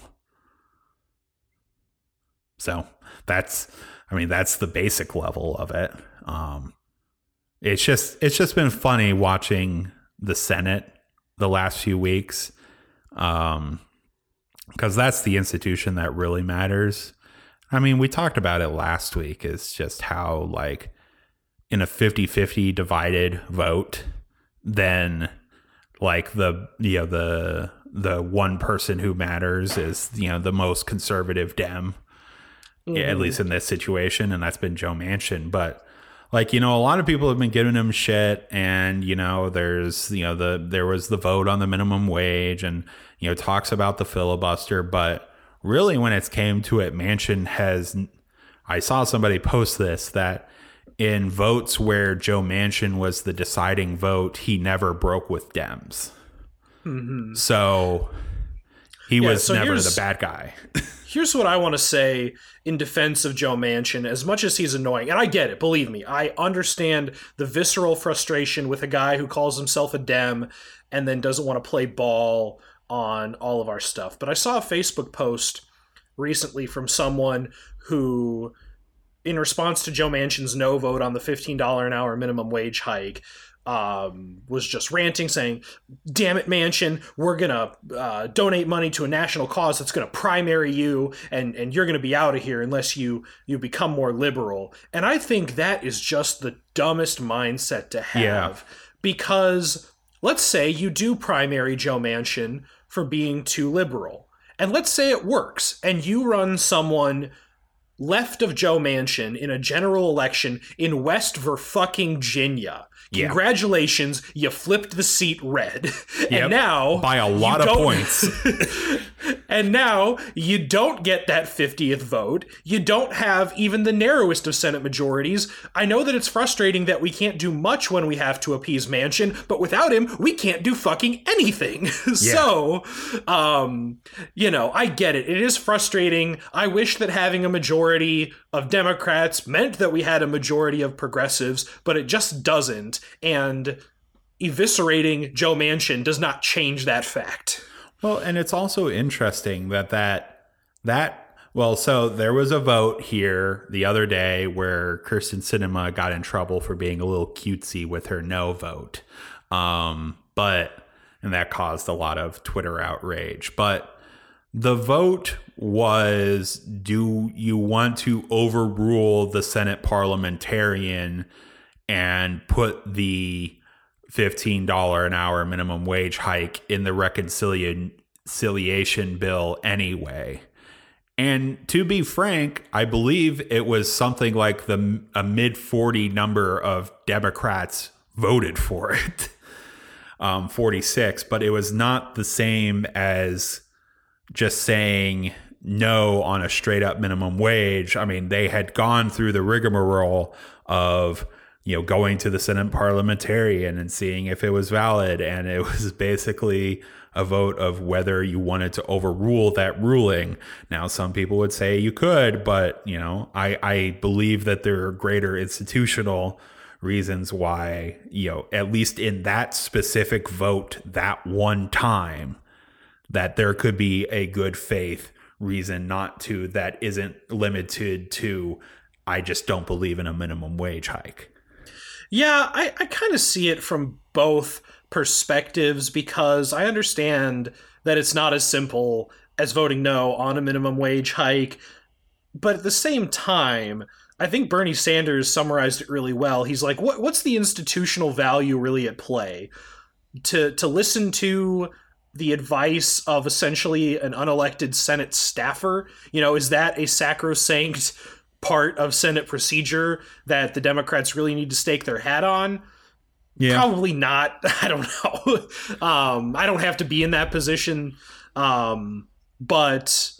so that's, I mean, that's the basic level of it. Um, it's just, it's just been funny watching the Senate the last few weeks. Um, because that's the institution that really matters. I mean, we talked about it last week. is just how, like, in a 50 50 divided vote, then, like, the, you know, the, the one person who matters is, you know, the most conservative Dem mm-hmm. at least in this situation, and that's been Joe Manchin. But like you know, a lot of people have been giving him shit, and you know, there's you know the there was the vote on the minimum wage, and you know talks about the filibuster, but really when it's came to it, Manchin has. I saw somebody post this that in votes where Joe Manchin was the deciding vote, he never broke with Dems. Mm-hmm. So he yeah, was so never the bad guy. *laughs* here's what I want to say in defense of Joe Manchin. As much as he's annoying, and I get it, believe me, I understand the visceral frustration with a guy who calls himself a Dem and then doesn't want to play ball on all of our stuff. But I saw a Facebook post recently from someone who, in response to Joe Manchin's no vote on the $15 an hour minimum wage hike, um, was just ranting, saying, "Damn it, Manchin! we're gonna uh, donate money to a national cause that's gonna primary you, and and you're gonna be out of here unless you you become more liberal." And I think that is just the dumbest mindset to have, yeah. because let's say you do primary Joe Manchin for being too liberal, and let's say it works, and you run someone left of Joe Manchin in a general election in West Virginia Congratulations, yeah. you flipped the seat red. Yep. And now by a lot of points. *laughs* and now you don't get that 50th vote. You don't have even the narrowest of Senate majorities. I know that it's frustrating that we can't do much when we have to appease Manchin, but without him, we can't do fucking anything. *laughs* Yeah. so, um, you know, I get it. It is frustrating. I wish that having a majority of Democrats meant that we had a majority of progressives, but it just doesn't. And eviscerating Joe Manchin does not change that fact. Well, and it's also interesting that that that well, so there was a vote here the other day where Kyrsten Sinema got in trouble for being a little cutesy with her no vote. Um, but and that caused a lot of Twitter outrage. But the vote was do you want to overrule the Senate parliamentarian and put the $15 an hour minimum wage hike in the reconciliation bill anyway? And to be frank, I believe it was something like the a mid 40 number of Democrats voted for it. *laughs* um, 46, but it was not the same as just saying no on a straight up minimum wage. I mean, they had gone through the rigmarole of you know, going to the Senate parliamentarian and seeing if it was valid. And it *laughs* was basically a vote of whether you wanted to overrule that ruling. Now, some people would say you could, but, you know, I, I believe that there are greater institutional reasons why, you know, at least in that specific vote, that one time, that there could be a good faith reason not to that isn't limited to I just don't believe in a minimum wage hike. Yeah, I, I kind of see it from both perspectives because I understand that it's not as simple as voting no on a minimum wage hike. But at the same time, I think Bernie Sanders summarized it really well. He's like, what, what's the institutional value really at play? To, to listen to the advice of essentially an unelected Senate staffer? You know, is that a sacrosanct part of Senate procedure that the Democrats really need to stake their hat on? Yeah. Probably not. *laughs* I don't know. *laughs* um, I don't have to be in that position. Um, but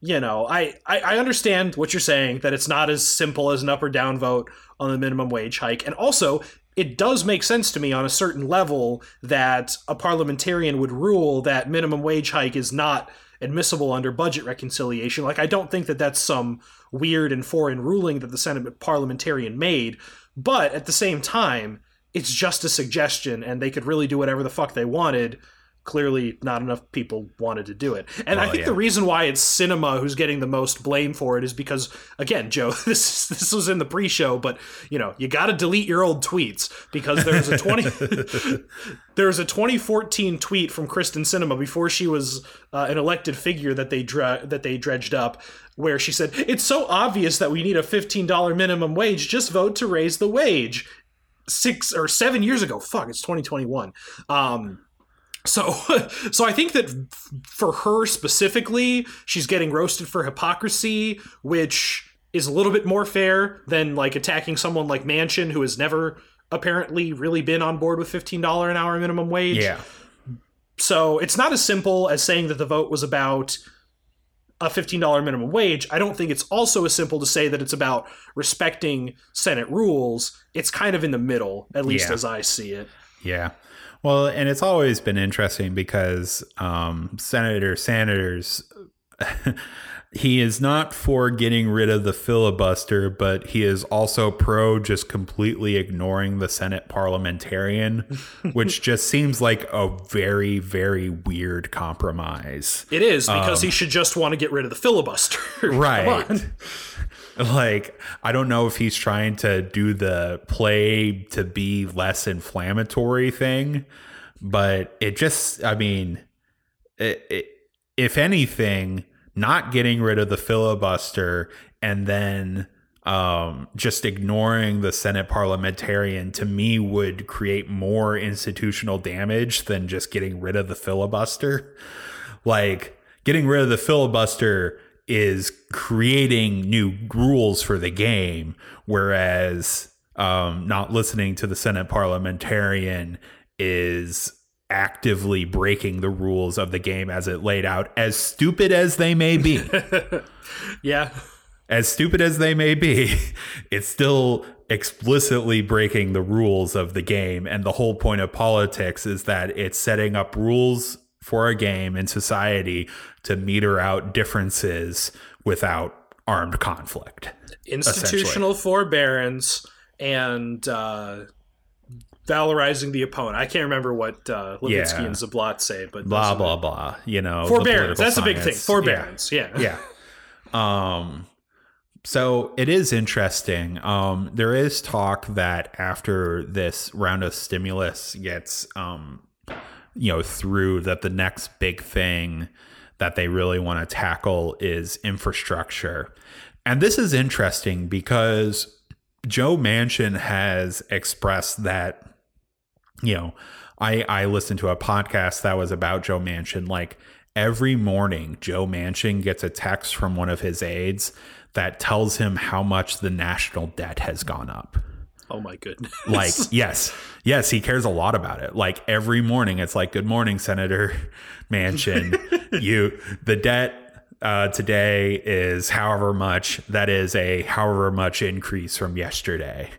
you know, I, I, I understand what you're saying that it's not as simple as an up or down vote on the minimum wage hike, and also it does make sense to me on a certain level that a parliamentarian would rule that minimum wage hike is not admissible under budget reconciliation. Like, I don't think that that's some weird and foreign ruling that the Senate parliamentarian made, but at the same time, it's just a suggestion, and they could really do whatever the fuck they wanted clearly not enough people wanted to do it. And well, I think yeah. the reason why it's Sinema who's getting the most blame for it is because again, Joe, *laughs* this this was in the pre-show, but you know, you got to delete your old tweets because there's a 20 *laughs* there's a 2014 tweet from Kyrsten Sinema before she was uh, an elected figure that they dra- that they dredged up where she said, "It's so obvious that we need a $15 minimum wage, just vote to raise the wage." 6 or 7 years ago. Fuck, it's 2021. Um so, *laughs* so I think that for her specifically, she's getting roasted for hypocrisy, which is a little bit more fair than like attacking someone like Manchin who has never apparently really been on board with fifteen dollar an hour minimum wage. Yeah. So it's not as simple as saying that the vote was about a $15 minimum wage. I don't think it's also as simple to say that it's about respecting Senate rules. It's kind of in the middle, at least yeah. as I see it. Yeah. Well, and it's always been interesting because um, Senator Sanders, *laughs* he is not for getting rid of the filibuster, but he is also pro just completely ignoring the Senate parliamentarian, *laughs* which just seems like a very, very weird compromise. It is because um, he should just want to get rid of the filibuster. *laughs* right. Like i don't know if he's trying to do the play to be less inflammatory thing but it just i mean it, it, if anything not getting rid of the filibuster and then um, just ignoring the Senate parliamentarian to me would create more institutional damage than just getting rid of the filibuster. Like getting rid of the filibuster is creating new rules for the game, whereas um, not listening to the Senate parliamentarian is actively breaking the rules of the game as it laid out, as stupid as they may be. *laughs* yeah. As stupid as they may be, *laughs* it's still explicitly breaking the rules of the game. And the whole point of politics is that it's setting up rules for a game in society to meter out differences without armed conflict. Institutional forbearance and uh, valorizing the opponent. I can't remember what uh, Levitsky yeah. and Ziblatt say, but blah blah blah. You know, forbearance. That's science. a big thing. Forbearance. Yeah. Yeah. yeah. Um. So it is interesting. Um, there is talk that after this round of stimulus gets um, you know through that the next big thing that they really want to tackle is infrastructure. And this is interesting because Joe Manchin has expressed that you know, I I listened to a podcast that was about Joe Manchin like every morning Joe Manchin gets a text from one of his aides that tells him how much the national debt has gone up. Oh my goodness. Like, *laughs* yes. Yes, he cares a lot about it. Like every morning it's like, "Good morning, Senator Manchin. *laughs* you the debt uh, today is however much. That is a however much increase from yesterday."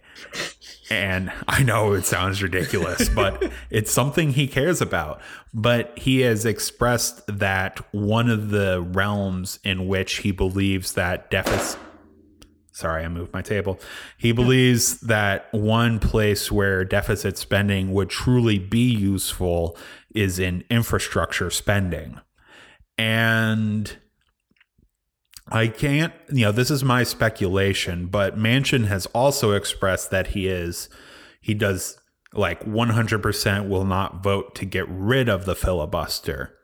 and I know it sounds ridiculous, *laughs* but it's something he cares about. But he has expressed that one of the realms in which he believes that deficit. Sorry, I moved my table. He believes that one place where deficit spending would truly be useful is in infrastructure spending. And I can't, you know, this is my speculation, but Manchin has also expressed that he is, he does like 100% will not vote to get rid of the filibuster.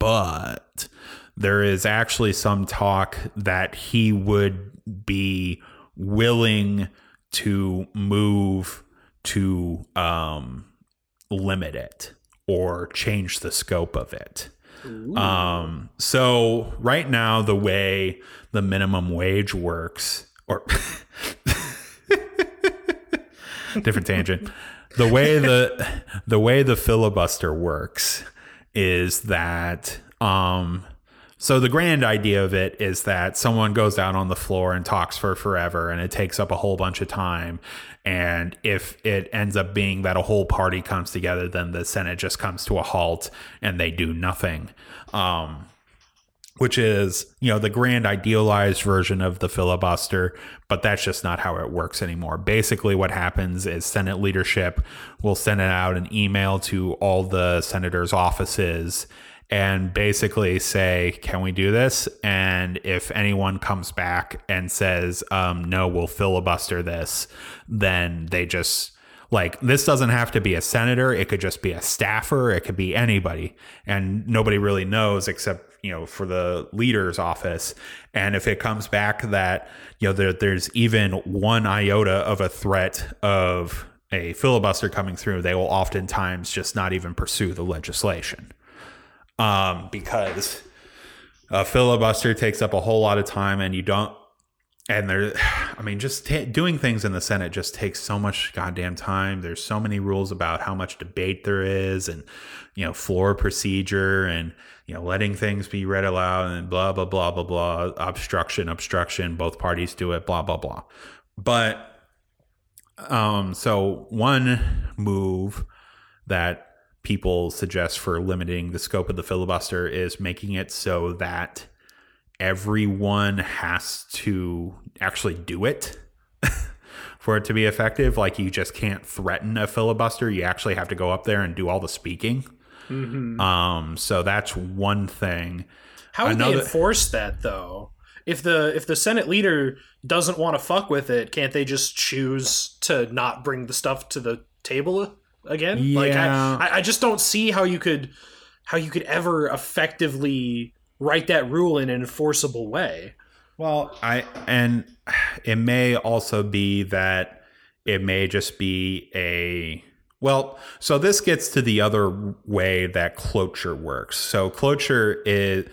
But there is actually some talk that he would be willing to move to um, limit it or change the scope of it. Um, so right now, the way the minimum wage works, or *laughs* different tangent, the way the the way the filibuster works is that um, so the grand idea of it is that someone goes out on the floor and talks for forever and it takes up a whole bunch of time. And if it ends up being that a whole party comes together, then the Senate just comes to a halt and they do nothing. Um, which is, you know, the grand idealized version of the filibuster, but that's just not how it works anymore. Basically, what happens is Senate leadership will send out an email to all the senators' offices and basically say, Can we do this? And if anyone comes back and says, um, No, we'll filibuster this, then they just like this doesn't have to be a senator. It could just be a staffer. It could be anybody. And nobody really knows except you know for the leader's office. And if it comes back that you know there, there's even one iota of a threat of a filibuster coming through they will oftentimes just not even pursue the legislation um, because a filibuster takes up a whole lot of time and you don't and there *sighs* i mean just t- doing things in the senate just takes so much goddamn time. There's so many rules about how much debate there is and you know floor procedure and you know letting things be read aloud and blah blah blah blah blah obstruction obstruction both parties do it blah blah blah. But um so one move that people suggest for limiting the scope of the filibuster is making it so that everyone has to actually do it *laughs* for it to be effective. Like you just can't threaten a filibuster. You actually have to go up there and do all the speaking. Mm-hmm. Um, so that's one thing. How would Another- they enforce that though? If the if the Senate leader doesn't want to fuck with it, can't they just choose to not bring the stuff to the table again? Like Yeah. I, I- I just don't see how you could how you could ever effectively write that rule in an enforceable way. Well, I and it may also be that it may just be a well, so this gets to the other way that cloture works. So cloture is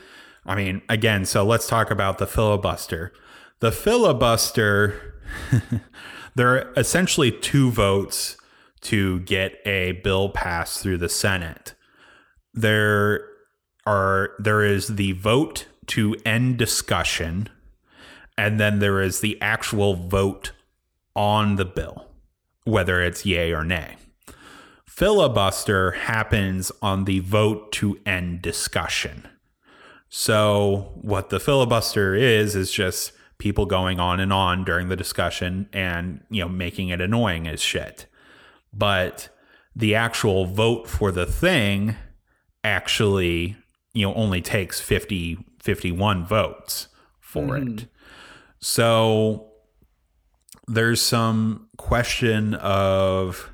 I mean, again, so let's talk about the filibuster. The filibuster *laughs* there are essentially two votes to get a bill passed through the Senate. There are there is the vote to end discussion and then there is the actual vote on the bill, whether it's yay or nay. Filibuster happens on the vote to end discussion. So, what the filibuster is, is just people going on and on during the discussion and, you know, making it annoying as shit. But the actual vote for the thing actually, you know, only takes 50, 51 votes for it. So there's some question of,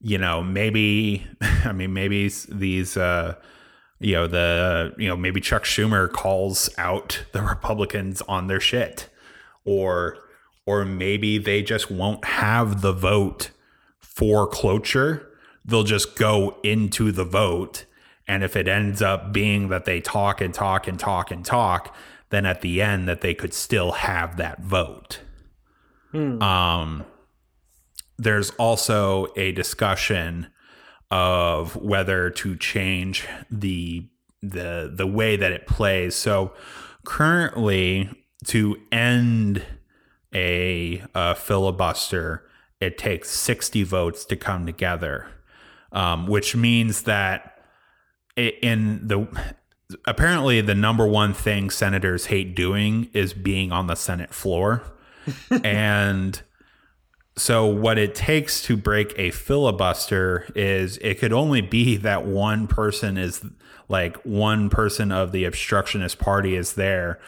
you know, maybe, *laughs* I mean, maybe these, uh, you know, the, you know, maybe Chuck Schumer calls out the Republicans on their shit or, or maybe they just won't have the vote for cloture. They'll just go into the vote. And if it ends up being that they talk and talk and talk and talk, then at the end that they could still have that vote. Um, there's also a discussion of whether to change the the the way that it plays. So currently, to end a, uh filibuster, it takes 60 votes to come together, um, which means that in the apparently the number one thing senators hate doing is being on the Senate floor. *laughs* and so what it takes to break a filibuster is it could only be that one person is like one person of the obstructionist party is there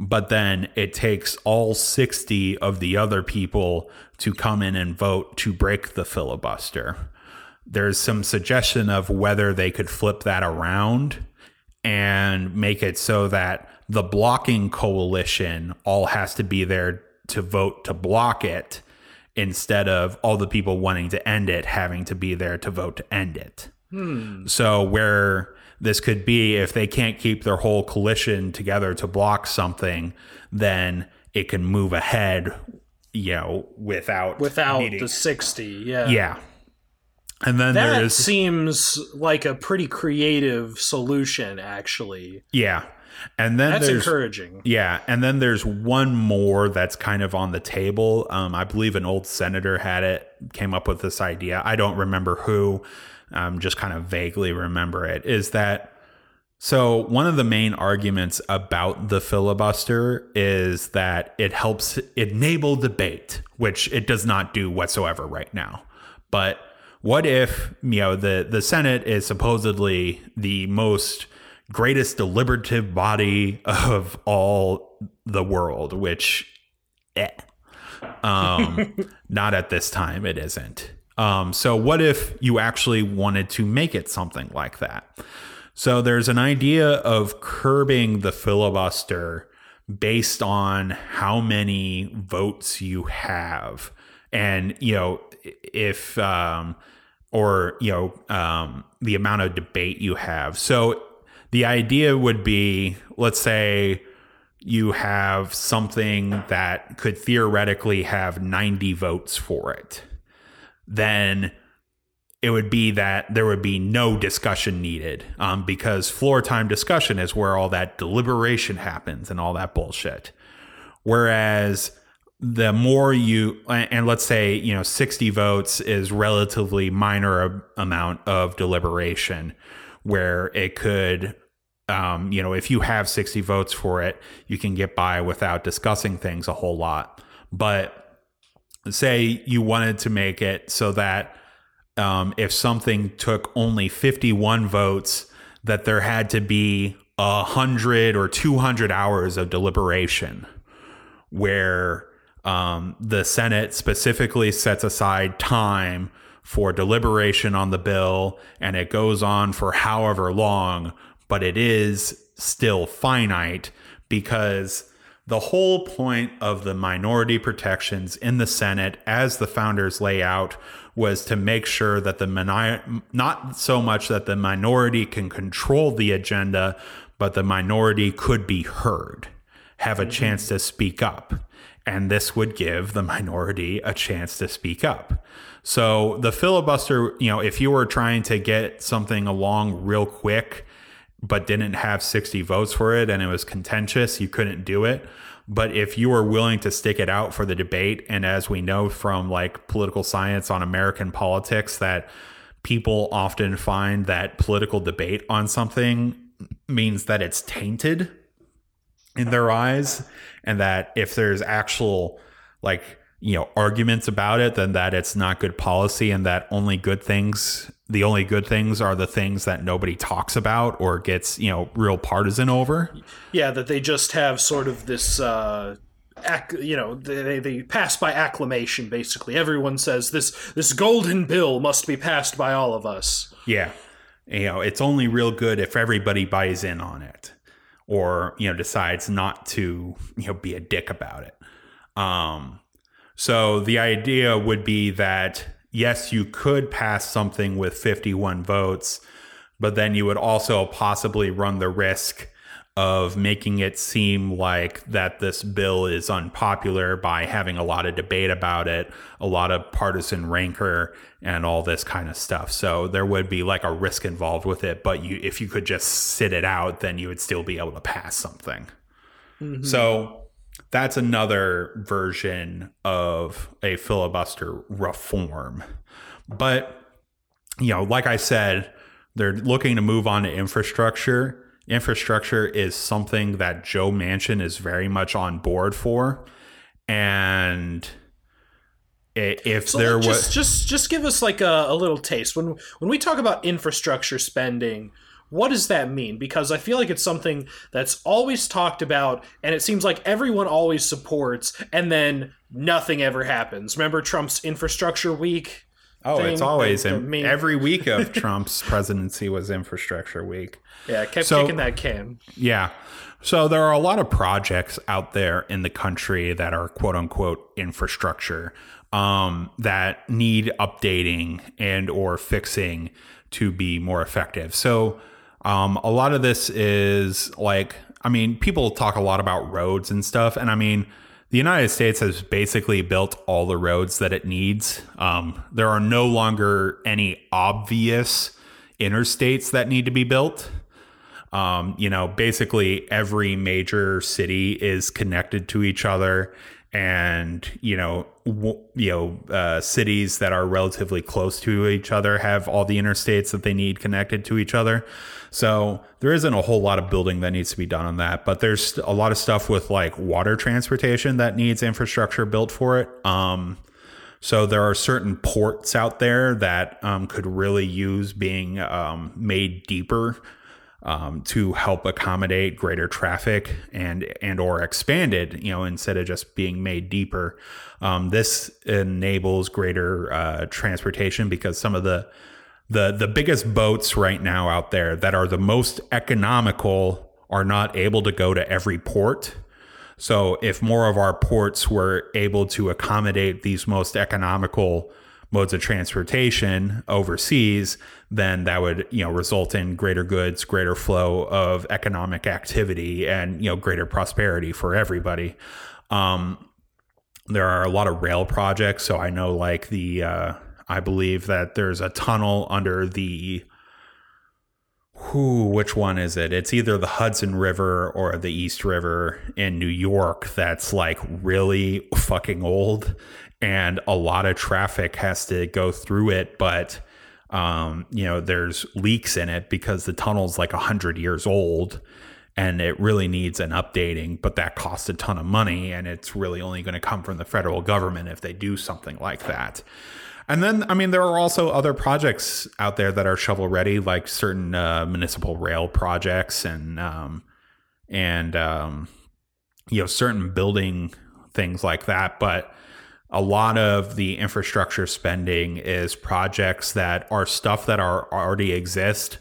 but then it takes all 60 of the other people to come in and vote to break the filibuster there's some suggestion of whether they could flip that around and make it so that the blocking coalition all has to be there to vote to block it instead of all the people wanting to end it having to be there to vote to end it. Hmm. So where this could be if they can't keep their whole coalition together to block something, then it can move ahead, you know, without Without needing- the 60, yeah. yeah. And then That there's seems like a pretty creative solution, actually. yeah. And then That's encouraging. Yeah, and then there's one more that's kind of on the table. Um, I believe an old senator had it, came up with this idea. I don't remember who, um, just kind of vaguely remember it. Is that so? One of the main arguments about the filibuster is that it helps enable debate, which it does not do whatsoever right now. But what if you know the the Senate is supposedly the most greatest deliberative body of all the world, which eh. um *laughs* not at this time it isn't. Um so what if you actually wanted to make it something like that? So there's an idea of curbing the filibuster based on how many votes you have. And, you know, if, um, or, you know, um, the amount of debate you have. So the idea would be, let's say you have something that could theoretically have 90 votes for it. Then it would be that there would be no discussion needed um, because floor time discussion is where all that deliberation happens and all that bullshit. Whereas the more you, and let's say, you know, 60 votes is relatively minor amount of deliberation where it could, um, you know, if you have 60 votes for it, you can get by without discussing things a whole lot. But say you wanted to make it so that um, if something took only 51 votes, that there had to be hundred or 200 hours of deliberation where um, the Senate specifically sets aside time for deliberation on the bill and it goes on for however long, but it is still finite because the whole point of the minority protections in the Senate, as the founders lay out, was to make sure that the mini- not so much that the minority can control the agenda, but the minority could be heard, have a mm-hmm. chance to speak up. And this would give the minority a chance to speak up. So the filibuster, you know, if you were trying to get something along real quick, but didn't have 60 votes for it and it was contentious, you couldn't do it. But if you are willing to stick it out for the debate, and as we know from like political science on American politics, that people often find that political debate on something means that it's tainted in their eyes, and that if there's actual like you know arguments about it then that it's not good policy and that only good things the only good things are the things that nobody talks about or gets you know real partisan over Yeah, that they just have sort of this, uh, ac- you know, they, they pass by acclamation. Basically, everyone says this this golden bill must be passed by all of us. yeah you know it's only real good if everybody buys in on it or you know decides not to you know be a dick about it um so the idea would be that yes you could pass something with 51 votes but then you would also possibly run the risk of making it seem like that this bill is unpopular by having a lot of debate about it, a lot of partisan rancor and all this kind of stuff. So there would be like a risk involved with it, but you if you could just sit it out, then you would still be able to pass something. Mm-hmm. So that's another version of a filibuster reform. But, you know, like I said, they're looking to move on to infrastructure. Infrastructure is something that Joe Manchin is very much on board for. And if So there was just just just give us like a, a little taste when when we talk about infrastructure spending. What does that mean? Because I feel like it's something that's always talked about, and it seems like everyone always supports, and then nothing ever happens. Remember Trump's infrastructure week? Oh, it's always the- the in, main- every week of *laughs* Trump's presidency was infrastructure week. Yeah, kept So- kicking that can. Yeah. So there are a lot of projects out there in the country that are quote unquote infrastructure um, that need updating and or fixing to be more effective. So um, a lot of this is like, I mean, people talk a lot about roads and stuff, and I mean, the United States has basically built all the roads that it needs. Um, there are no longer any obvious interstates that need to be built. Um, you know, basically every major city is connected to each other, and you know, w- you know, uh, cities that are relatively close to each other have all the interstates that they need connected to each other. So there isn't a whole lot of building that needs to be done on that, but there's a lot of stuff with like water transportation that needs infrastructure built for it. Um, so there are certain ports out there that um, could really use being um, made deeper um, to help accommodate greater traffic and and or expanded. You know, instead of just being made deeper, um, this enables greater uh, transportation because some of the the the biggest boats right now out there that are the most economical are not able to go to every port. So if more of our ports were able to accommodate these most economical modes of transportation overseas, then that would, you know, result in greater goods, greater flow of economic activity and, you know, greater prosperity for everybody. Um, there are a lot of rail projects. So I know like the, uh, I believe that there's a tunnel under the, who, which one is it? It's either the Hudson River or the East River in New York that's like really fucking old and a lot of traffic has to go through it, but um, you know, there's leaks in it because the tunnel's like a 100 years old and it really needs an updating, but that costs a ton of money and it's really only going to come from the federal government if they do something like that. And then, I mean, there are also other projects out there that are shovel ready, like certain uh, municipal rail projects and um, and um, you know certain building things like that. But a lot of the infrastructure spending is projects that are stuff that are already exist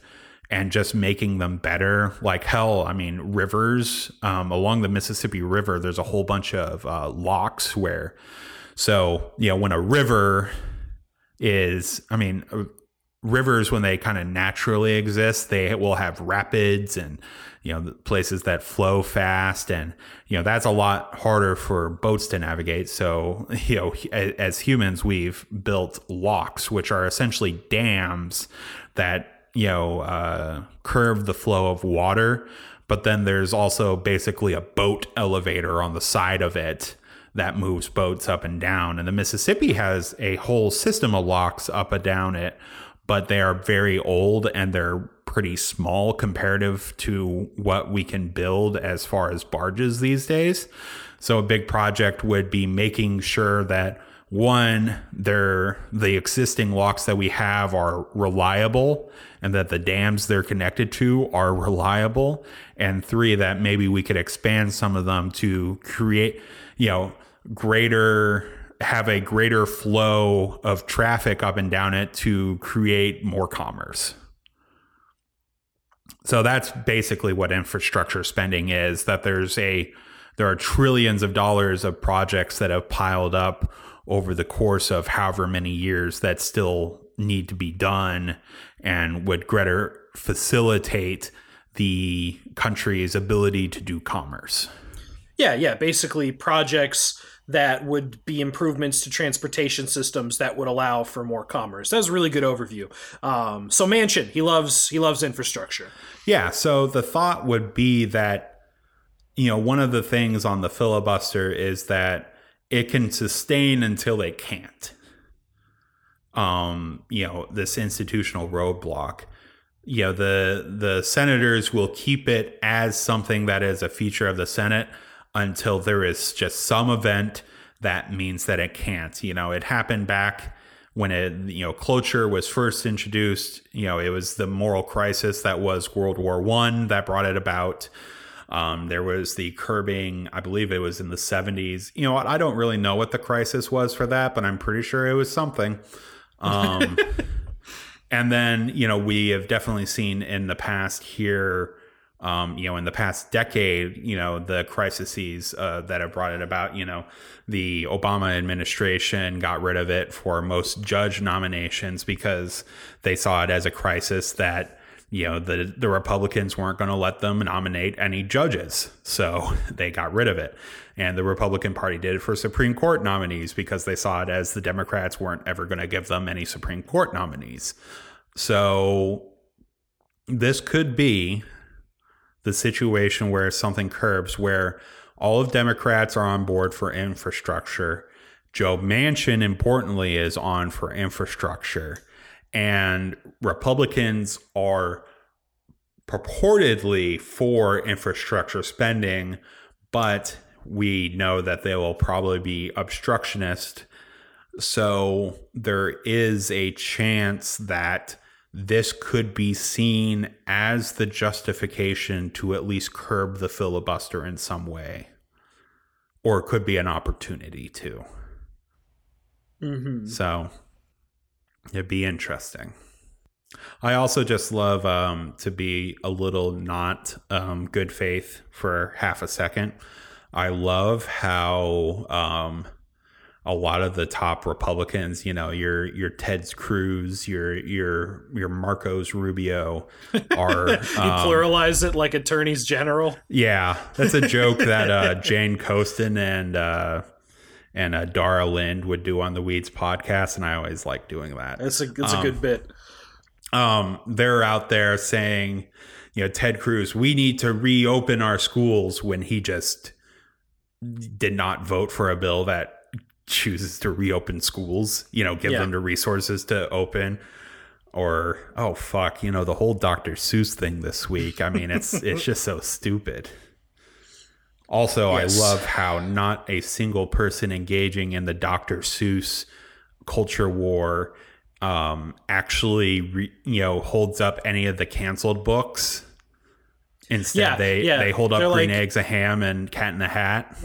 and just making them better. Like hell, I mean, rivers um, along the Mississippi River. There's a whole bunch of uh, locks where, so you know, when a river is, I mean, uh, rivers when they kind of naturally exist, they will have rapids and you know places that flow fast, and you know that's a lot harder for boats to navigate. So *laughs* you know, as humans, we've built locks, which are essentially dams that you know uh, curve the flow of water. But then there's also basically a boat elevator on the side of it that moves boats up and down. And the Mississippi has a whole system of locks up and down it, but they are very old and they're pretty small comparative to what we can build as far as barges these days. So a big project would be making sure that one, they're the existing locks that we have are reliable and that the dams they're connected to are reliable. And three, that maybe we could expand some of them to create, you know, greater have a greater flow of traffic up and down it to create more commerce. So that's basically what infrastructure spending is that there's a there are trillions of dollars of projects that have piled up over the course of however many years that still need to be done and would greater facilitate the country's ability to do commerce. Yeah, yeah. Basically, projects that would be improvements to transportation systems that would allow for more commerce. That was a really good overview. Um, so Manchin, he loves he loves infrastructure. Yeah, so the thought would be that you know, one of the things on the filibuster is that it can sustain until it can't. Um, you know, this institutional roadblock. You know, the the senators will keep it as something that is a feature of the Senate until there is just some event that means that it can't. You know, it happened back when it you know cloture was first introduced. You know, it was the moral crisis that was World War One that brought it about. Um, there was the curbing, I believe it was in the 70s. You know what? I don't really know what the crisis was for that, but I'm pretty sure it was something. Um, *laughs* and then, you know, we have definitely seen in the past here, um, you know, in the past decade, you know, the crises uh, that have brought it about, you know, the Obama administration got rid of it for most judge nominations because they saw it as a crisis that you know the the Republicans weren't going to let them nominate any judges, so *laughs* they got rid of it. And the Republican Party did it for Supreme Court nominees because they saw it as the Democrats weren't ever going to give them any Supreme Court nominees. So this could be the situation where something curbs where all of Democrats are on board for infrastructure. Joe Manchin, importantly, is on for infrastructure and Republicans are purportedly for infrastructure spending, but we know that they will probably be obstructionist. So there is a chance that this could be seen as the justification to at least curb the filibuster in some way, or it could be an opportunity to. Mm-hmm. So It'd be interesting. I also just love um, to be a little not um, good faith for half a second. I love how um, a lot of the top Republicans, you know, your your Ted's Cruz, your your your Marcos Rubio, are *laughs* you um, pluralize it like attorneys general. Yeah, that's a joke *laughs* that uh, Jane Coaston and uh, and uh, Dara Lind would do on the Weeds podcast, and I always like doing that. It's a it's um, a good bit. Um, they're out there saying, you know, Ted Cruz, we need to reopen our schools when he just did not vote for a bill that chooses to reopen schools. You know, give yeah. them the resources to open. Or oh fuck, you know the whole Dr. Seuss thing this week. I mean, it's it's just so stupid. Also, yes. I love how not a single person engaging in the Dr. Seuss culture war um, actually, re, you know, holds up any of the canceled books. Instead, yeah, they yeah. they hold up They're Green like, Eggs, a Ham, and Cat in the Hat.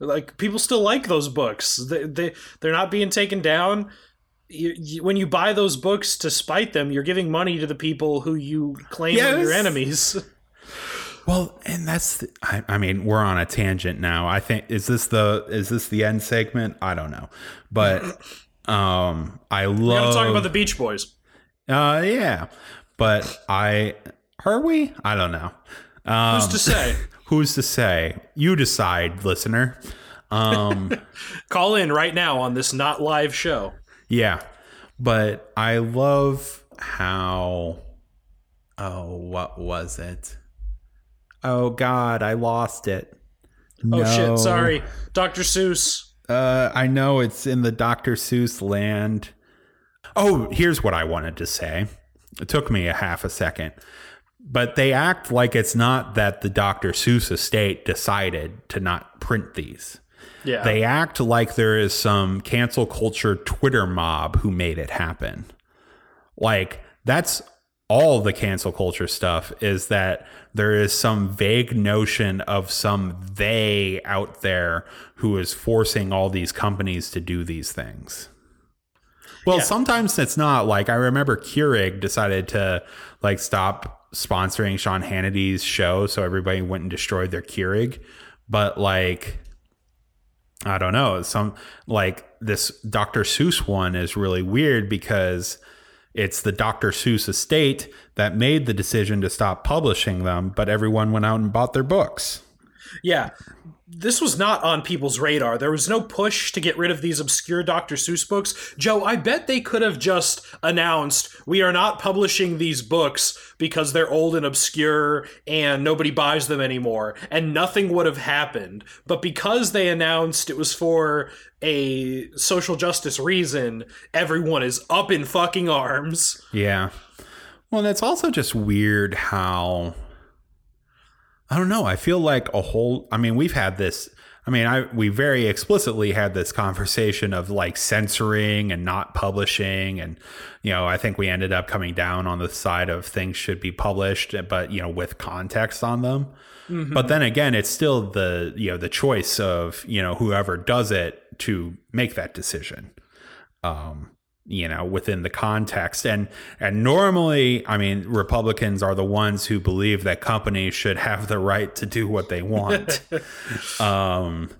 Like people still like those books. They they they're not being taken down. You, you, when you buy those books to spite them, you're giving money to the people who you claim yes. are your enemies. *laughs* Well, and that's the, I, I, mean, we're on a tangent now. I think is this the is this the end segment? I don't know, but *clears throat* um, I love. We gotta talk about the Beach Boys. Uh, yeah, but I are we? I don't know. Um, who's to say? *laughs* who's to say? You decide, listener. Um, *laughs* Call in right now on this not live show. Yeah, but I love how. Oh, what was it? Oh God, I lost it. No. Oh shit! Sorry, Dr. Seuss. Uh, I know it's in the Dr. Seuss land. Oh, here's what I wanted to say. It took me a half a second. But they act like it's not that the Dr. Seuss estate decided to not print these. Yeah. They act like there is some cancel culture Twitter mob who made it happen. Like, that's all the cancel culture stuff is that there is some vague notion of some they out there who is forcing all these companies to do these things. Well, yeah. sometimes it's not. Like I remember Keurig decided to like stop sponsoring Sean Hannity's show, so everybody went and destroyed their Keurig. But like, I don't know. Some like this Dr. Seuss one is really weird because it's the Dr. Seuss estate that made the decision to stop publishing them, but everyone went out and bought their books. Yeah, this was not on people's radar. There was no push to get rid of these obscure Dr. Seuss books. Joe, I bet they could have just announced we are not publishing these books because they're old and obscure and nobody buys them anymore, and nothing would have happened. But because they announced it was for a social justice reason, everyone is up in fucking arms. Yeah. Well, and it's also just weird how I don't know. I feel like a whole. I mean, we've had this. I mean, I we very explicitly had this conversation of like censoring and not publishing, and you know, I think we ended up coming down on the side of things should be published, but you know, with context on them. Mm-hmm. But then again, it's still the you know the choice of you know whoever does it to make that decision. Um, you know within the context. And and normally i mean republicans are the ones who believe that companies should have the right to do what they want. *laughs* Um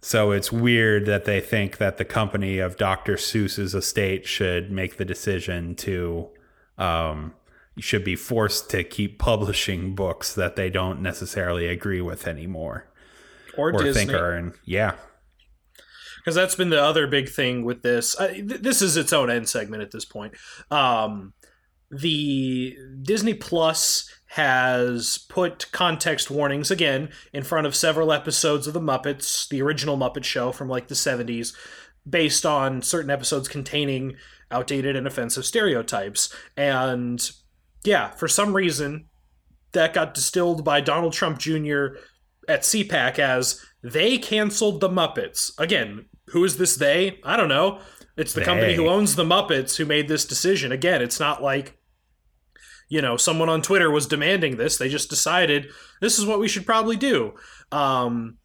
so it's weird that they think that the company of dr seuss's estate should make the decision to um should be forced to keep publishing books that they don't necessarily agree with anymore or, or think are in yeah because that's been the other big thing with this. Uh, th- this is its own end segment at this point. Um, the Disney Plus has put context warnings again in front of several episodes of the Muppets, the original Muppet Show from like the 70s, based on certain episodes containing outdated and offensive stereotypes. And yeah, for some reason, that got distilled by Donald Trump Jr. at CPAC as they canceled the Muppets. Again, who is this they? I don't know. It's the they. company who owns the Muppets who made this decision. Again, it's not like you know someone on Twitter was demanding this. They just decided this is what we should probably do. Um,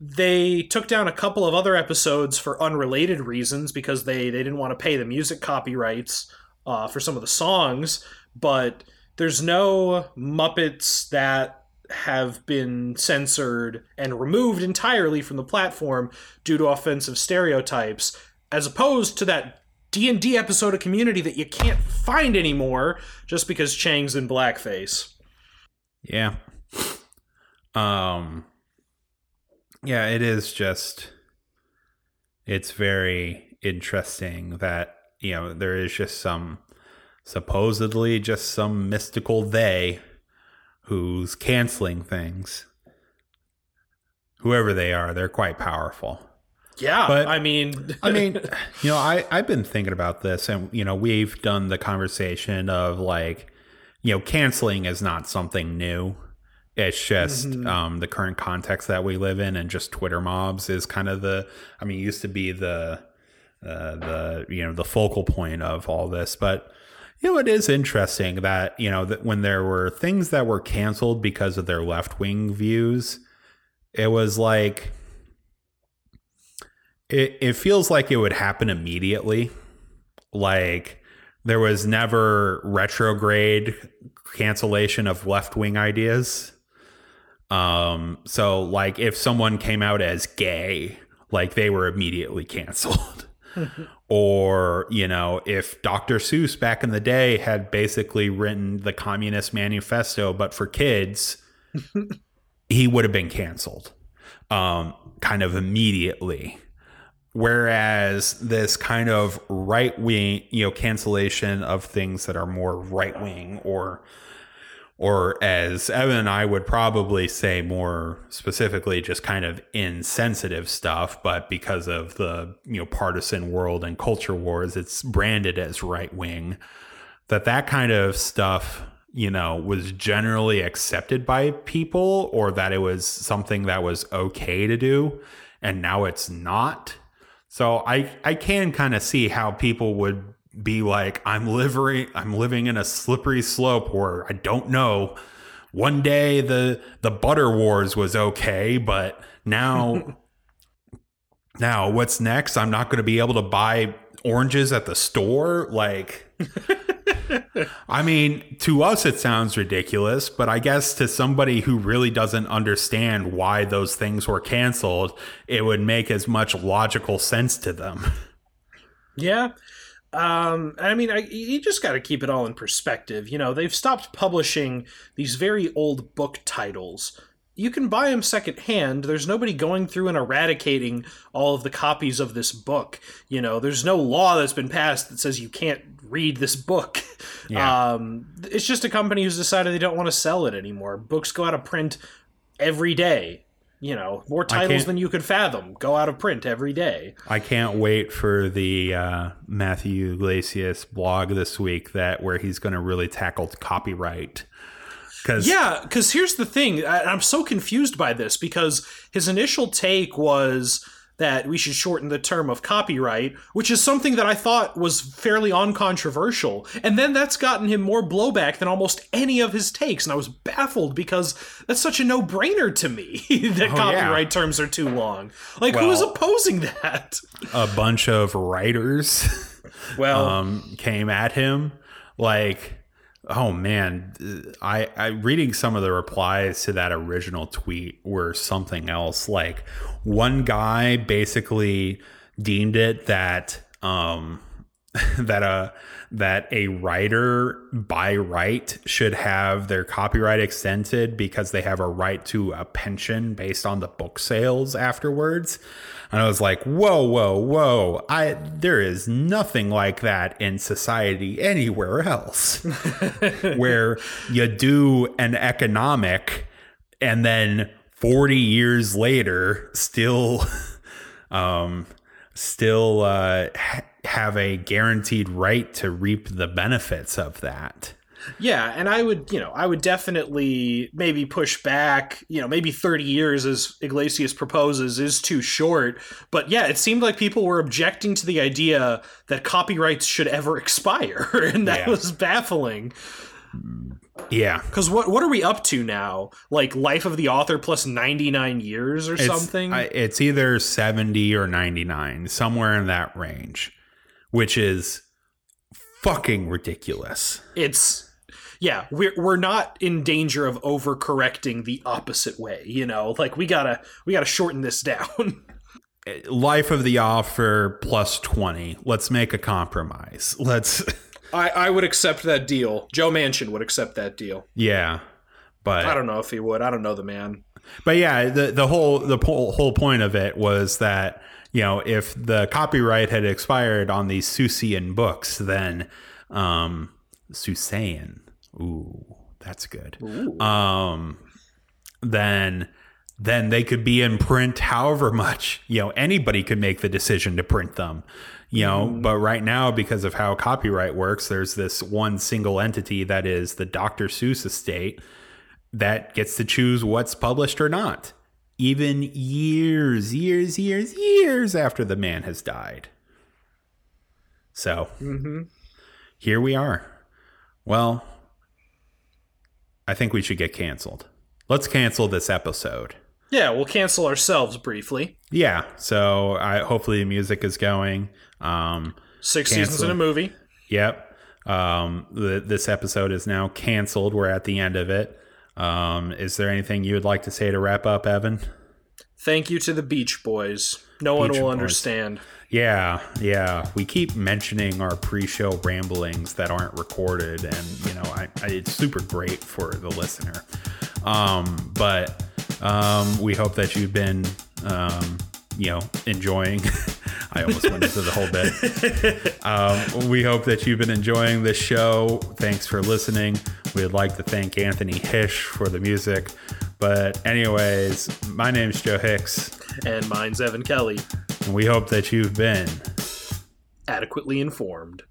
they took down a couple of other episodes for unrelated reasons because they they didn't want to pay the music copyrights uh, for some of the songs. But there's no Muppets that have been censored and removed entirely from the platform due to offensive stereotypes as opposed to that D&D episode of Community that you can't find anymore just because Chang's in blackface. Yeah. Um yeah, it is just it's very interesting that, you know, there is just some supposedly just some mystical they who's canceling things. Whoever they are, they're quite powerful. Yeah, but I mean, I mean, *laughs* you know, I I've been thinking about this, and you know, we've done the conversation of like, you know, canceling is not something new. It's just mm-hmm. um, the current context that we live in, and just Twitter mobs is kind of the. I mean, used to be the uh, the you know the focal point of all this, but you know, it is interesting that, you know, that when there were things that were canceled because of their left wing views, it was like, it, it feels like it would happen immediately. Like, there was never retrograde cancellation of left wing ideas. Um, so like if someone came out as gay, like they were immediately canceled. *laughs* or you know if dr seuss back in the day had basically written the communist manifesto but for kids *laughs* he would have been canceled um, kind of immediately. Whereas this kind of right wing you know cancellation of things that are more right wing or or as Evan and I would probably say more specifically, just kind of insensitive stuff. But because of the you know partisan world and culture wars, it's branded as right wing. That that kind of stuff, you know, was generally accepted by people, or that it was something that was okay to do, and now it's not. So I I can kind of see how people would be like I'm living I'm living in a slippery slope where I don't know. One day the the butter wars was okay, but now *laughs* now what's next? I'm not going to be able to buy oranges at the store like *laughs* I mean, to us it sounds ridiculous, but I guess to somebody who really doesn't understand why those things were canceled, it would make as much logical sense to them. Yeah. Um, I mean, I, you just got to keep it all in perspective. You know, they've stopped publishing these very old book titles you can buy them secondhand. There's nobody going through and eradicating all of the copies of this book. You know, there's no law that's been passed that says you can't read this book. *laughs* Yeah. Um, it's just a company who's decided they don't want to sell it anymore. Books go out of print every day. You know, more titles than you could fathom go out of print every day. I can't wait for the uh, Matthew Yglesias blog this week that where he's going to really tackle copyright. Because Yeah, because here's the thing. I, I'm so confused by this because his initial take was that we should shorten the term of copyright, which is something that I thought was fairly uncontroversial. And then that's gotten him more blowback than almost any of his takes. And I was baffled because that's such a no brainer to me *laughs* that Oh, yeah. copyright terms are too long. Like, who is opposing that? a bunch of writers Well, *laughs* um, came at him like oh man. I, I reading some of the replies to that original tweet were something else. Like one guy basically deemed it that um *laughs* that a that a writer by right should have their copyright extended because they have a right to a pension based on the book sales afterwards. And I was like, whoa, whoa, whoa. I there is nothing like that in society anywhere else. *laughs* where you do an economic and then 40 years later still *laughs* um still uh have a guaranteed right to reap the benefits of that. Yeah, and I would, you know, I would definitely maybe push back, you know, maybe 30 years as Yglesias proposes is too short, but yeah, it seemed like people were objecting to the idea that copyrights should ever expire, *laughs* and that Yeah. was baffling. Yeah. Cuz what what are we up to now? Like life of the author plus 99 years or It's, something? I, it's either 70 or 99, somewhere in that range, which is fucking ridiculous. it's yeah, we're we're not in danger of overcorrecting the opposite way, you know? Like we got to we got to shorten this down. *laughs* Life of the offer plus 20. Let's make a compromise. Let's, *laughs* I, I would accept that deal. Joe Manchin would accept that deal. yeah. But I don't know if he would. I don't know the man. But yeah, the the whole the whole point of it was that you know if the copyright had expired on these Susian books, then um, Susayan, ooh, that's good. Um, then then they could be in print however much you know anybody could make the decision to print them you know? But right now because of how copyright works there's this one single entity that is the dr seuss estate that gets to choose what's published or not, even years, years, years, years after the man has died. So here we are. Well, I think we should get canceled. Let's cancel this episode. Yeah, we'll cancel ourselves briefly. Yeah. So I hopefully the music is going. Um, Six Cancel. seasons in a movie. Yep. Um, the, this episode is now canceled. We're at the end of it. Um, is there anything you would like to say to wrap up, Evan? Thank you to the Beach Boys. No one will Boys. understand. Yeah, yeah. We keep mentioning our pre-show ramblings that aren't recorded, and you know, I, I, it's super great for the listener. Um, but um, we hope that you've been, um, you know, enjoying. *laughs* I almost went into the whole bit. *laughs* Um, we hope that you've been enjoying this show. Thanks for listening. We'd like to thank Anthony Hish for the music. But, anyways, my name's Joe Hicks, And mine's Evan Kelly. and we hope that you've been Adequately informed.